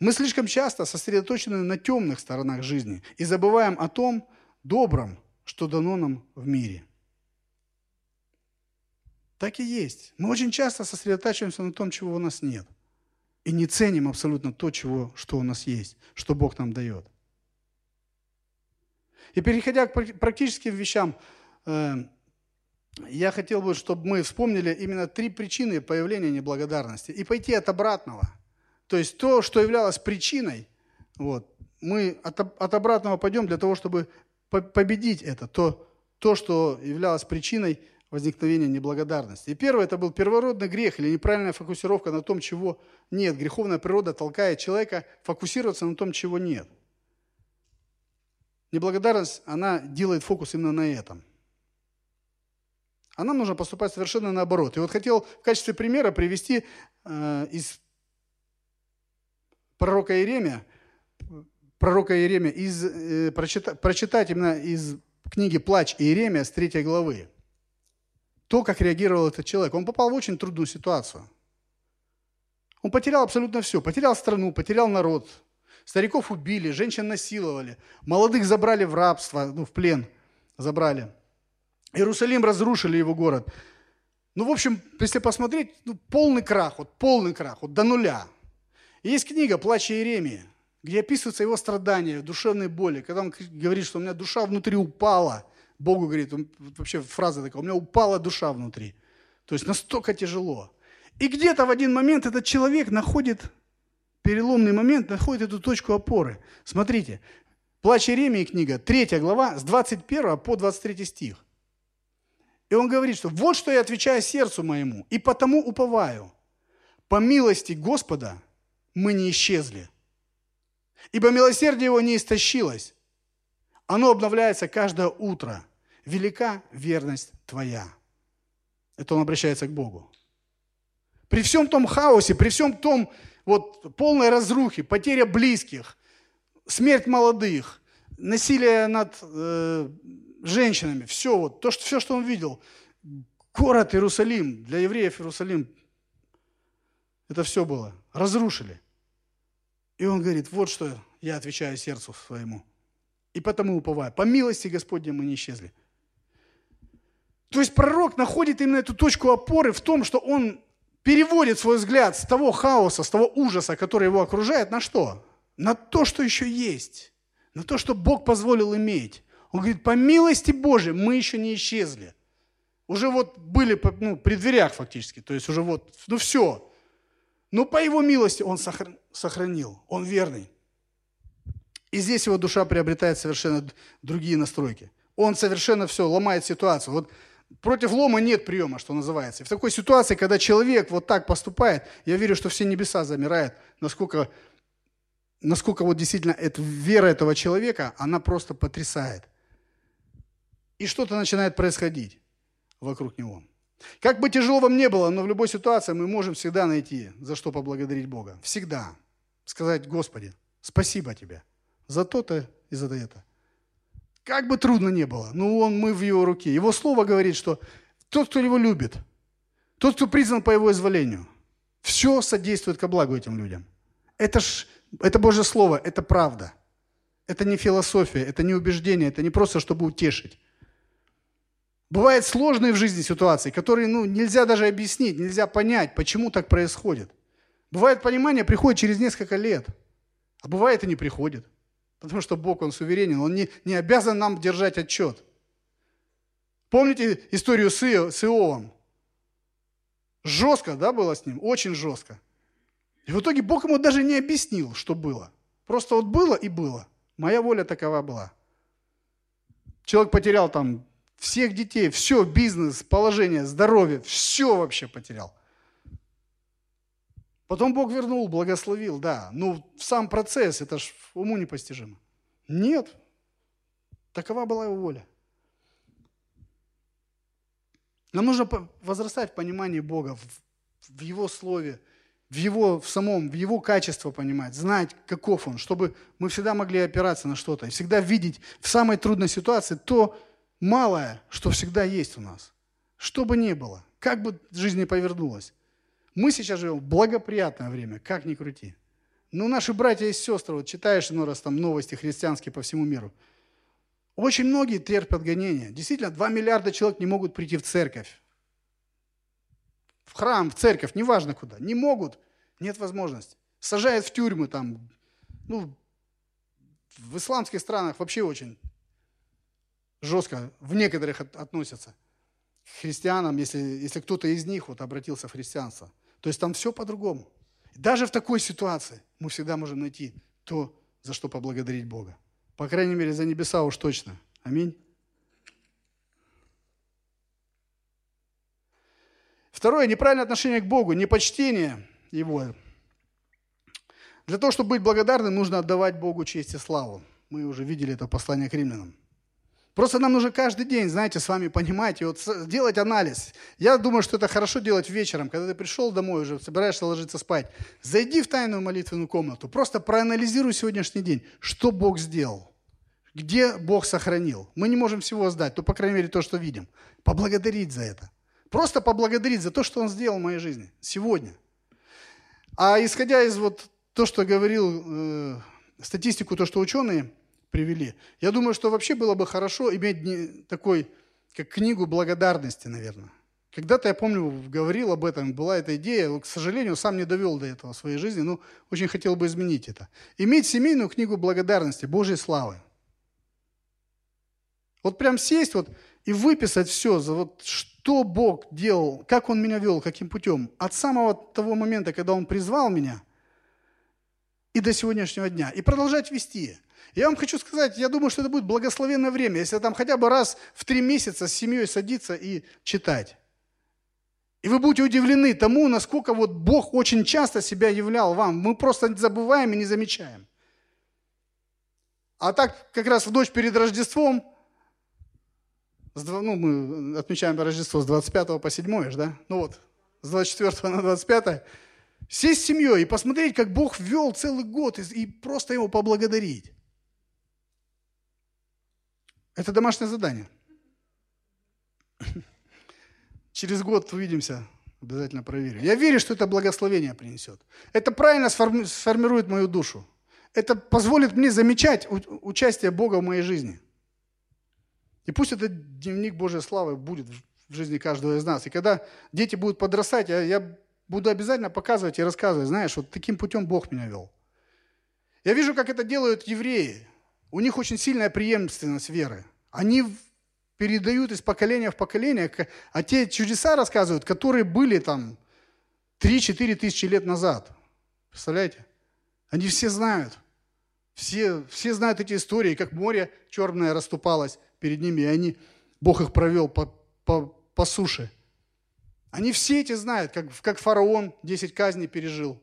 Мы слишком часто сосредоточены на темных сторонах жизни и забываем о том добром, что дано нам в мире. Так и есть. Мы очень часто сосредотачиваемся на том, чего у нас нет – и не ценим абсолютно то, чего, что у нас есть, что Бог нам дает. И переходя к практическим вещам, э, я хотел бы, чтобы мы вспомнили именно три причины появления неблагодарности и пойти от обратного. То есть то, что являлось причиной, вот, мы от, от обратного пойдем для того, чтобы победить это, то, то, что являлось причиной возникновения неблагодарности. И первое, это был первородный грех или неправильная фокусировка на том, чего нет. Греховная природа толкает человека фокусироваться на том, чего нет. Неблагодарность, она делает фокус именно на этом. А нам нужно поступать совершенно наоборот. И вот хотел в качестве примера привести э, из пророка Иеремия, пророка Иеремия, из, э, прочитать, прочитать именно из книги «Плач Иеремия» с третьей главы то, как реагировал этот человек. Он попал в очень трудную ситуацию. Он потерял абсолютно все. Потерял страну, потерял народ. Стариков убили, женщин насиловали. Молодых забрали в рабство, ну, в плен забрали. Иерусалим разрушили его город. Ну, в общем, если посмотреть, ну, полный крах, вот полный крах, вот до нуля. И есть книга «Плач Иеремии», где описываются его страдания, душевные боли, когда он говорит, что у меня душа внутри упала – Богу говорит, он, вообще фраза такая, у меня упала душа внутри. То есть настолько тяжело. И где-то в один момент этот человек находит, переломный момент, находит эту точку опоры. Смотрите, Плач Иеремии книга, 3 глава, с 21 по 23 стих. И он говорит, что вот что я отвечаю сердцу моему, и потому уповаю. По милости Господа мы не исчезли, ибо милосердие его не истощилось. Оно обновляется каждое утро велика верность твоя. Это он обращается к Богу. При всем том хаосе, при всем том вот, полной разрухе, потеря близких, смерть молодых, насилие над э, женщинами, все, вот, то, что, все, что он видел. Город Иерусалим, для евреев Иерусалим, это все было. Разрушили. И он говорит, вот что я отвечаю сердцу своему. И потому уповаю. По милости Господня мы не исчезли. То есть пророк находит именно эту точку опоры в том, что он переводит свой взгляд с того хаоса, с того ужаса, который его окружает, на что? На то, что еще есть. На то, что Бог позволил иметь. Он говорит, по милости Божией мы еще не исчезли. Уже вот были ну, при дверях фактически. То есть уже вот, ну все. Но по его милости он сохранил. Он верный. И здесь его душа приобретает совершенно другие настройки. Он совершенно все ломает ситуацию. Вот против лома нет приема, что называется. И в такой ситуации, когда человек вот так поступает, я верю, что все небеса замирают, насколько, насколько вот действительно это, вера этого человека, она просто потрясает. И что-то начинает происходить вокруг него. Как бы тяжело вам не было, но в любой ситуации мы можем всегда найти, за что поблагодарить Бога. Всегда. Сказать, Господи, спасибо Тебе за то-то и за это. Как бы трудно не было, но он, мы в его руке. Его слово говорит, что тот, кто его любит, тот, кто признан по его изволению, все содействует ко благу этим людям. Это, ж, это Божье Слово, это правда. Это не философия, это не убеждение, это не просто, чтобы утешить. Бывают сложные в жизни ситуации, которые ну, нельзя даже объяснить, нельзя понять, почему так происходит. Бывает понимание, приходит через несколько лет, а бывает и не приходит. Потому что Бог, Он суверенен, Он не, не обязан нам держать отчет. Помните историю с, Ио, с Иовом? Жестко, да, было с ним? Очень жестко. И в итоге Бог ему даже не объяснил, что было. Просто вот было и было. Моя воля такова была. Человек потерял там всех детей, все, бизнес, положение, здоровье, все вообще потерял. Потом Бог вернул, благословил, да. Ну, сам процесс, это ж уму непостижимо. Нет. Такова была его воля. Нам нужно возрастать в понимании Бога, в, в Его Слове, в Его в самом, в Его качество понимать, знать, каков Он, чтобы мы всегда могли опираться на что-то и всегда видеть в самой трудной ситуации то малое, что всегда есть у нас. Что бы ни было, как бы жизнь не повернулась. Мы сейчас живем в благоприятное время, как ни крути. Но наши братья и сестры, вот читаешь иной раз там новости христианские по всему миру, очень многие терпят гонения. Действительно, 2 миллиарда человек не могут прийти в церковь. В храм, в церковь, неважно куда. Не могут, нет возможности. Сажают в тюрьмы там, ну, в исламских странах вообще очень жестко в некоторых относятся к христианам, если, если кто-то из них вот обратился в христианство. То есть там все по-другому. Даже в такой ситуации мы всегда можем найти то, за что поблагодарить Бога. По крайней мере, за небеса уж точно. Аминь. Второе, неправильное отношение к Богу, непочтение Его. Для того, чтобы быть благодарным, нужно отдавать Богу честь и славу. Мы уже видели это послание к римлянам. Просто нам нужно каждый день, знаете, с вами понимать и вот делать анализ. Я думаю, что это хорошо делать вечером, когда ты пришел домой уже, собираешься ложиться спать. Зайди в тайную молитвенную комнату, просто проанализируй сегодняшний день, что Бог сделал, где Бог сохранил. Мы не можем всего сдать, то, по крайней мере, то, что видим. Поблагодарить за это. Просто поблагодарить за то, что Он сделал в моей жизни сегодня. А исходя из вот то, что говорил, э, статистику, то, что ученые привели. Я думаю, что вообще было бы хорошо иметь такой, как книгу благодарности, наверное. Когда-то, я помню, говорил об этом, была эта идея, к сожалению, сам не довел до этого в своей жизни, но очень хотел бы изменить это. Иметь семейную книгу благодарности, Божьей славы. Вот прям сесть вот и выписать все, за вот что Бог делал, как Он меня вел, каким путем. От самого того момента, когда Он призвал меня, и до сегодняшнего дня. И продолжать вести. Я вам хочу сказать, я думаю, что это будет благословенное время, если там хотя бы раз в три месяца с семьей садиться и читать. И вы будете удивлены тому, насколько вот Бог очень часто себя являл вам. Мы просто забываем и не замечаем. А так, как раз в ночь перед Рождеством, ну, мы отмечаем Рождество с 25 по 7, да? Ну вот, с 24 на 25, сесть с семьей и посмотреть, как Бог вел целый год, и просто его поблагодарить. Это домашнее задание. Через год увидимся, обязательно проверю. Я верю, что это благословение принесет. Это правильно сформирует мою душу. Это позволит мне замечать участие Бога в моей жизни. И пусть этот дневник Божьей славы будет в жизни каждого из нас. И когда дети будут подрастать, я, я буду обязательно показывать и рассказывать, знаешь, вот таким путем Бог меня вел. Я вижу, как это делают евреи. У них очень сильная преемственность веры. Они передают из поколения в поколение, а те чудеса рассказывают, которые были там 3-4 тысячи лет назад. Представляете? Они все знают. Все, все знают эти истории, как море черное расступалось перед ними, и они, Бог их провел по, по, по суше. Они все эти знают, как, как фараон 10 казней пережил.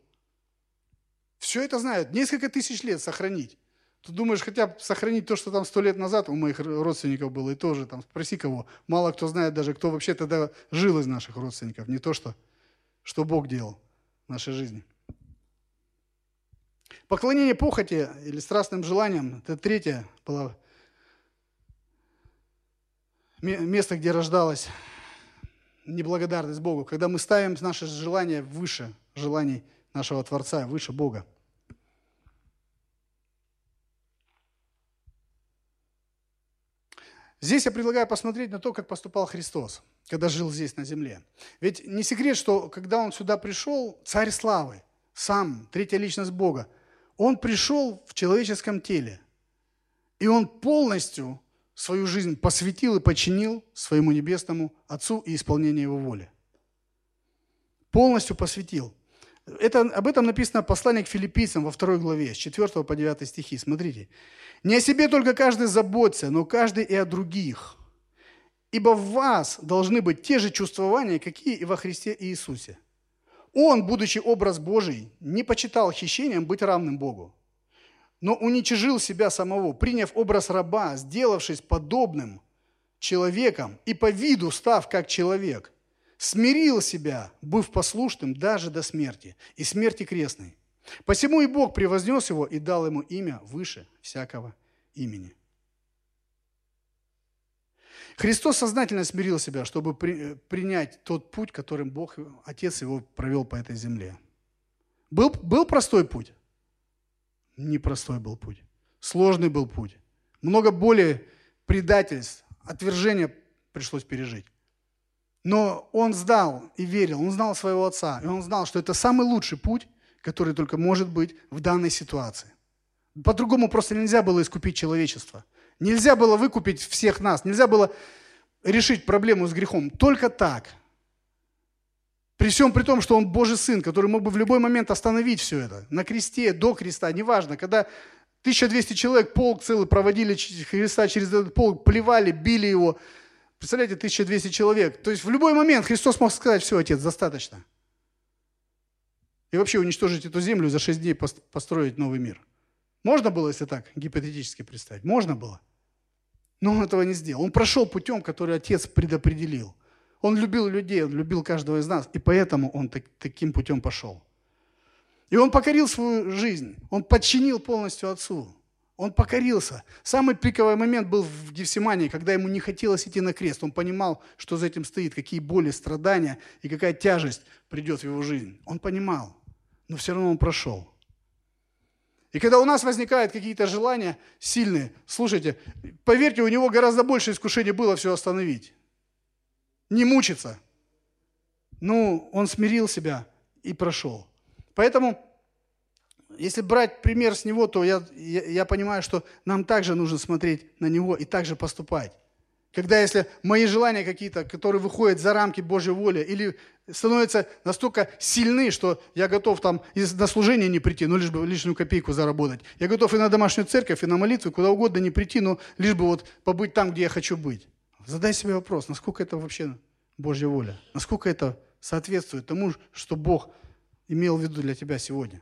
Все это знают. Несколько тысяч лет сохранить. Ты думаешь, хотя бы сохранить то, что там сто лет назад у моих родственников было, и тоже там спроси кого. Мало кто знает даже, кто вообще тогда жил из наших родственников. Не то, что, что Бог делал в нашей жизни. Поклонение похоти или страстным желаниям – это третье было место, где рождалась неблагодарность Богу, когда мы ставим наши желания выше желаний нашего Творца, выше Бога. Здесь я предлагаю посмотреть на то, как поступал Христос, когда жил здесь на земле. Ведь не секрет, что когда Он сюда пришел, царь славы, сам, третья личность Бога, Он пришел в человеческом теле. И Он полностью свою жизнь посвятил и подчинил своему небесному Отцу и исполнению Его воли. Полностью посвятил. Это, об этом написано в послании к филиппийцам во второй главе, с 4 по 9 стихи. Смотрите. «Не о себе только каждый заботится, но каждый и о других. Ибо в вас должны быть те же чувствования, какие и во Христе Иисусе. Он, будучи образ Божий, не почитал хищением быть равным Богу, но уничижил себя самого, приняв образ раба, сделавшись подобным человеком и по виду став как человек, смирил себя, быв послушным даже до смерти, и смерти крестной. Посему и Бог превознес его и дал ему имя выше всякого имени. Христос сознательно смирил себя, чтобы при, принять тот путь, которым Бог, Отец его провел по этой земле. Был, был простой путь? непростой был путь. Сложный был путь. Много боли, предательств, отвержения пришлось пережить. Но он сдал и верил, он знал своего отца, и он знал, что это самый лучший путь, который только может быть в данной ситуации. По-другому просто нельзя было искупить человечество. Нельзя было выкупить всех нас, нельзя было решить проблему с грехом. Только так – при всем при том, что он Божий Сын, который мог бы в любой момент остановить все это. На кресте, до креста, неважно. Когда 1200 человек, полк целый проводили Христа через этот полк, плевали, били его. Представляете, 1200 человек. То есть в любой момент Христос мог сказать, все, Отец, достаточно. И вообще уничтожить эту землю за 6 дней построить новый мир. Можно было, если так гипотетически представить? Можно было. Но он этого не сделал. Он прошел путем, который Отец предопределил. Он любил людей, он любил каждого из нас, и поэтому он так, таким путем пошел. И он покорил свою жизнь, он подчинил полностью Отцу. Он покорился. Самый пиковый момент был в Гефсимании, когда ему не хотелось идти на крест. Он понимал, что за этим стоит, какие боли, страдания и какая тяжесть придет в его жизнь. Он понимал, но все равно он прошел. И когда у нас возникают какие-то желания сильные, слушайте, поверьте, у него гораздо больше искушений было все остановить не мучиться. Ну, он смирил себя и прошел. Поэтому, если брать пример с него, то я, я, я понимаю, что нам также нужно смотреть на него и также поступать. Когда если мои желания какие-то, которые выходят за рамки Божьей воли, или становятся настолько сильны, что я готов там и на служение не прийти, но лишь бы лишнюю копейку заработать. Я готов и на домашнюю церковь, и на молитву, куда угодно не прийти, но лишь бы вот побыть там, где я хочу быть. Задай себе вопрос, насколько это вообще Божья воля? Насколько это соответствует тому, что Бог имел в виду для тебя сегодня?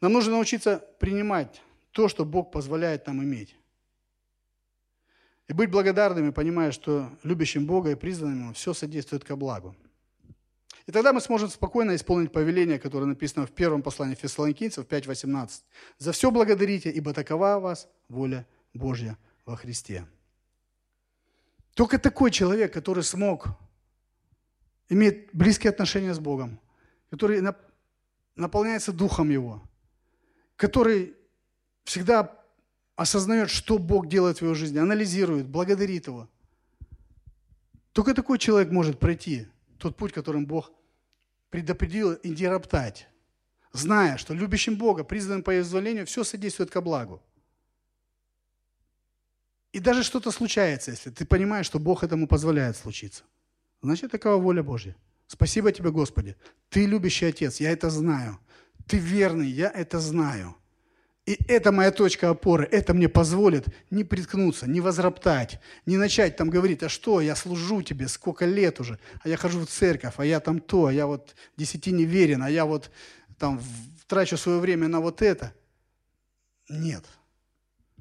Нам нужно научиться принимать то, что Бог позволяет нам иметь. И быть благодарными, понимая, что любящим Бога и признанным все содействует ко благу. И тогда мы сможем спокойно исполнить повеление, которое написано в первом послании Фессалоникийцев 5.18. «За все благодарите, ибо такова у вас воля Божья во Христе». Только такой человек, который смог иметь близкие отношения с Богом, который наполняется Духом Его, который всегда осознает, что Бог делает в его жизни, анализирует, благодарит Его. Только такой человек может пройти тот путь, которым Бог предопределил, и не роптать, зная, что любящим Бога, призванным по изволению, все содействует ко благу. И даже что-то случается, если ты понимаешь, что Бог этому позволяет случиться. Значит, такова воля Божья. Спасибо тебе, Господи. Ты любящий Отец, я это знаю. Ты верный, я это знаю. И это моя точка опоры. Это мне позволит не приткнуться, не возроптать, не начать там говорить, а что, я служу тебе сколько лет уже, а я хожу в церковь, а я там то, а я вот десятине верен, а я вот там трачу свое время на вот это. Нет.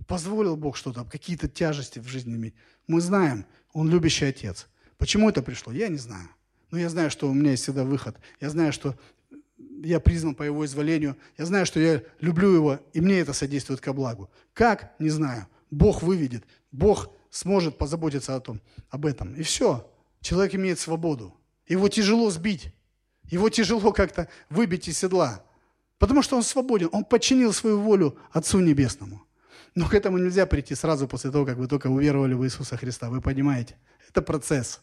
Позволил Бог что-то, какие-то тяжести в жизни иметь. Мы знаем, Он любящий Отец. Почему это пришло, я не знаю. Но я знаю, что у меня есть всегда выход. Я знаю, что я призван по Его изволению. Я знаю, что я люблю Его, и мне это содействует ко благу. Как? Не знаю. Бог выведет. Бог сможет позаботиться о том, об этом. И все. Человек имеет свободу. Его тяжело сбить. Его тяжело как-то выбить из седла. Потому что он свободен. Он подчинил свою волю Отцу Небесному. Но к этому нельзя прийти сразу после того, как вы только уверовали в Иисуса Христа. Вы понимаете? Это процесс.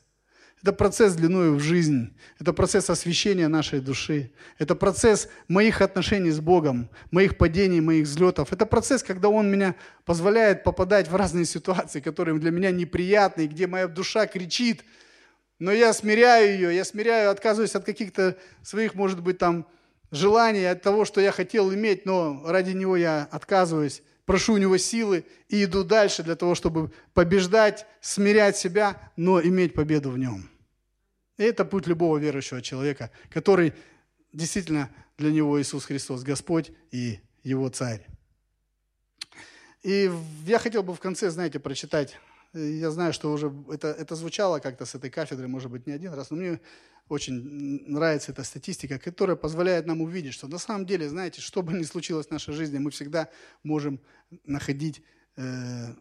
Это процесс длиною в жизнь. Это процесс освящения нашей души. Это процесс моих отношений с Богом, моих падений, моих взлетов. Это процесс, когда Он меня позволяет попадать в разные ситуации, которые для меня неприятны, где моя душа кричит. Но я смиряю ее, я смиряю, отказываюсь от каких-то своих, может быть, там желаний, от того, что я хотел иметь, но ради него я отказываюсь прошу у него силы и иду дальше для того, чтобы побеждать, смирять себя, но иметь победу в нем. И это путь любого верующего человека, который действительно для него Иисус Христос Господь и его Царь. И я хотел бы в конце, знаете, прочитать, я знаю, что уже это, это звучало как-то с этой кафедры, может быть, не один раз, но мне очень нравится эта статистика, которая позволяет нам увидеть, что на самом деле, знаете, что бы ни случилось в нашей жизни, мы всегда можем находить э,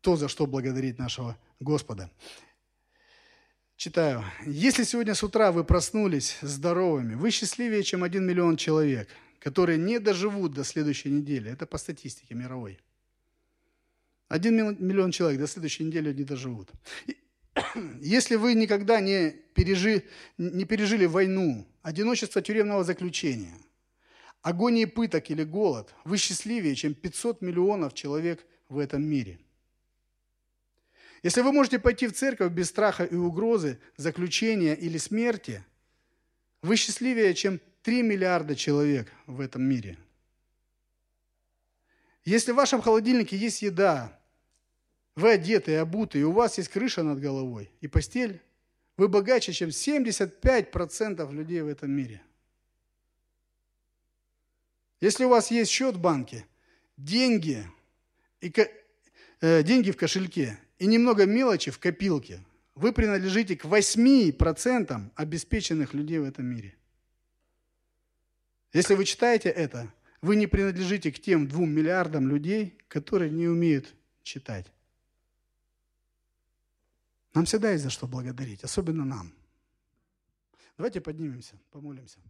то, за что благодарить нашего Господа. Читаю. Если сегодня с утра вы проснулись здоровыми, вы счастливее, чем один миллион человек, которые не доживут до следующей недели. Это по статистике мировой. Один миллион человек до следующей недели не доживут. Если вы никогда не, пережи, не пережили войну, одиночество тюремного заключения, агонии пыток или голод, вы счастливее, чем 500 миллионов человек в этом мире. Если вы можете пойти в церковь без страха и угрозы, заключения или смерти, вы счастливее, чем 3 миллиарда человек в этом мире. Если в вашем холодильнике есть еда, вы одеты и обуты, и у вас есть крыша над головой и постель. Вы богаче, чем 75% людей в этом мире. Если у вас есть счет в банке, деньги, и, э, деньги в кошельке и немного мелочи в копилке, вы принадлежите к 8% обеспеченных людей в этом мире. Если вы читаете это, вы не принадлежите к тем двум миллиардам людей, которые не умеют читать. Нам всегда есть за что благодарить, особенно нам. Давайте поднимемся, помолимся.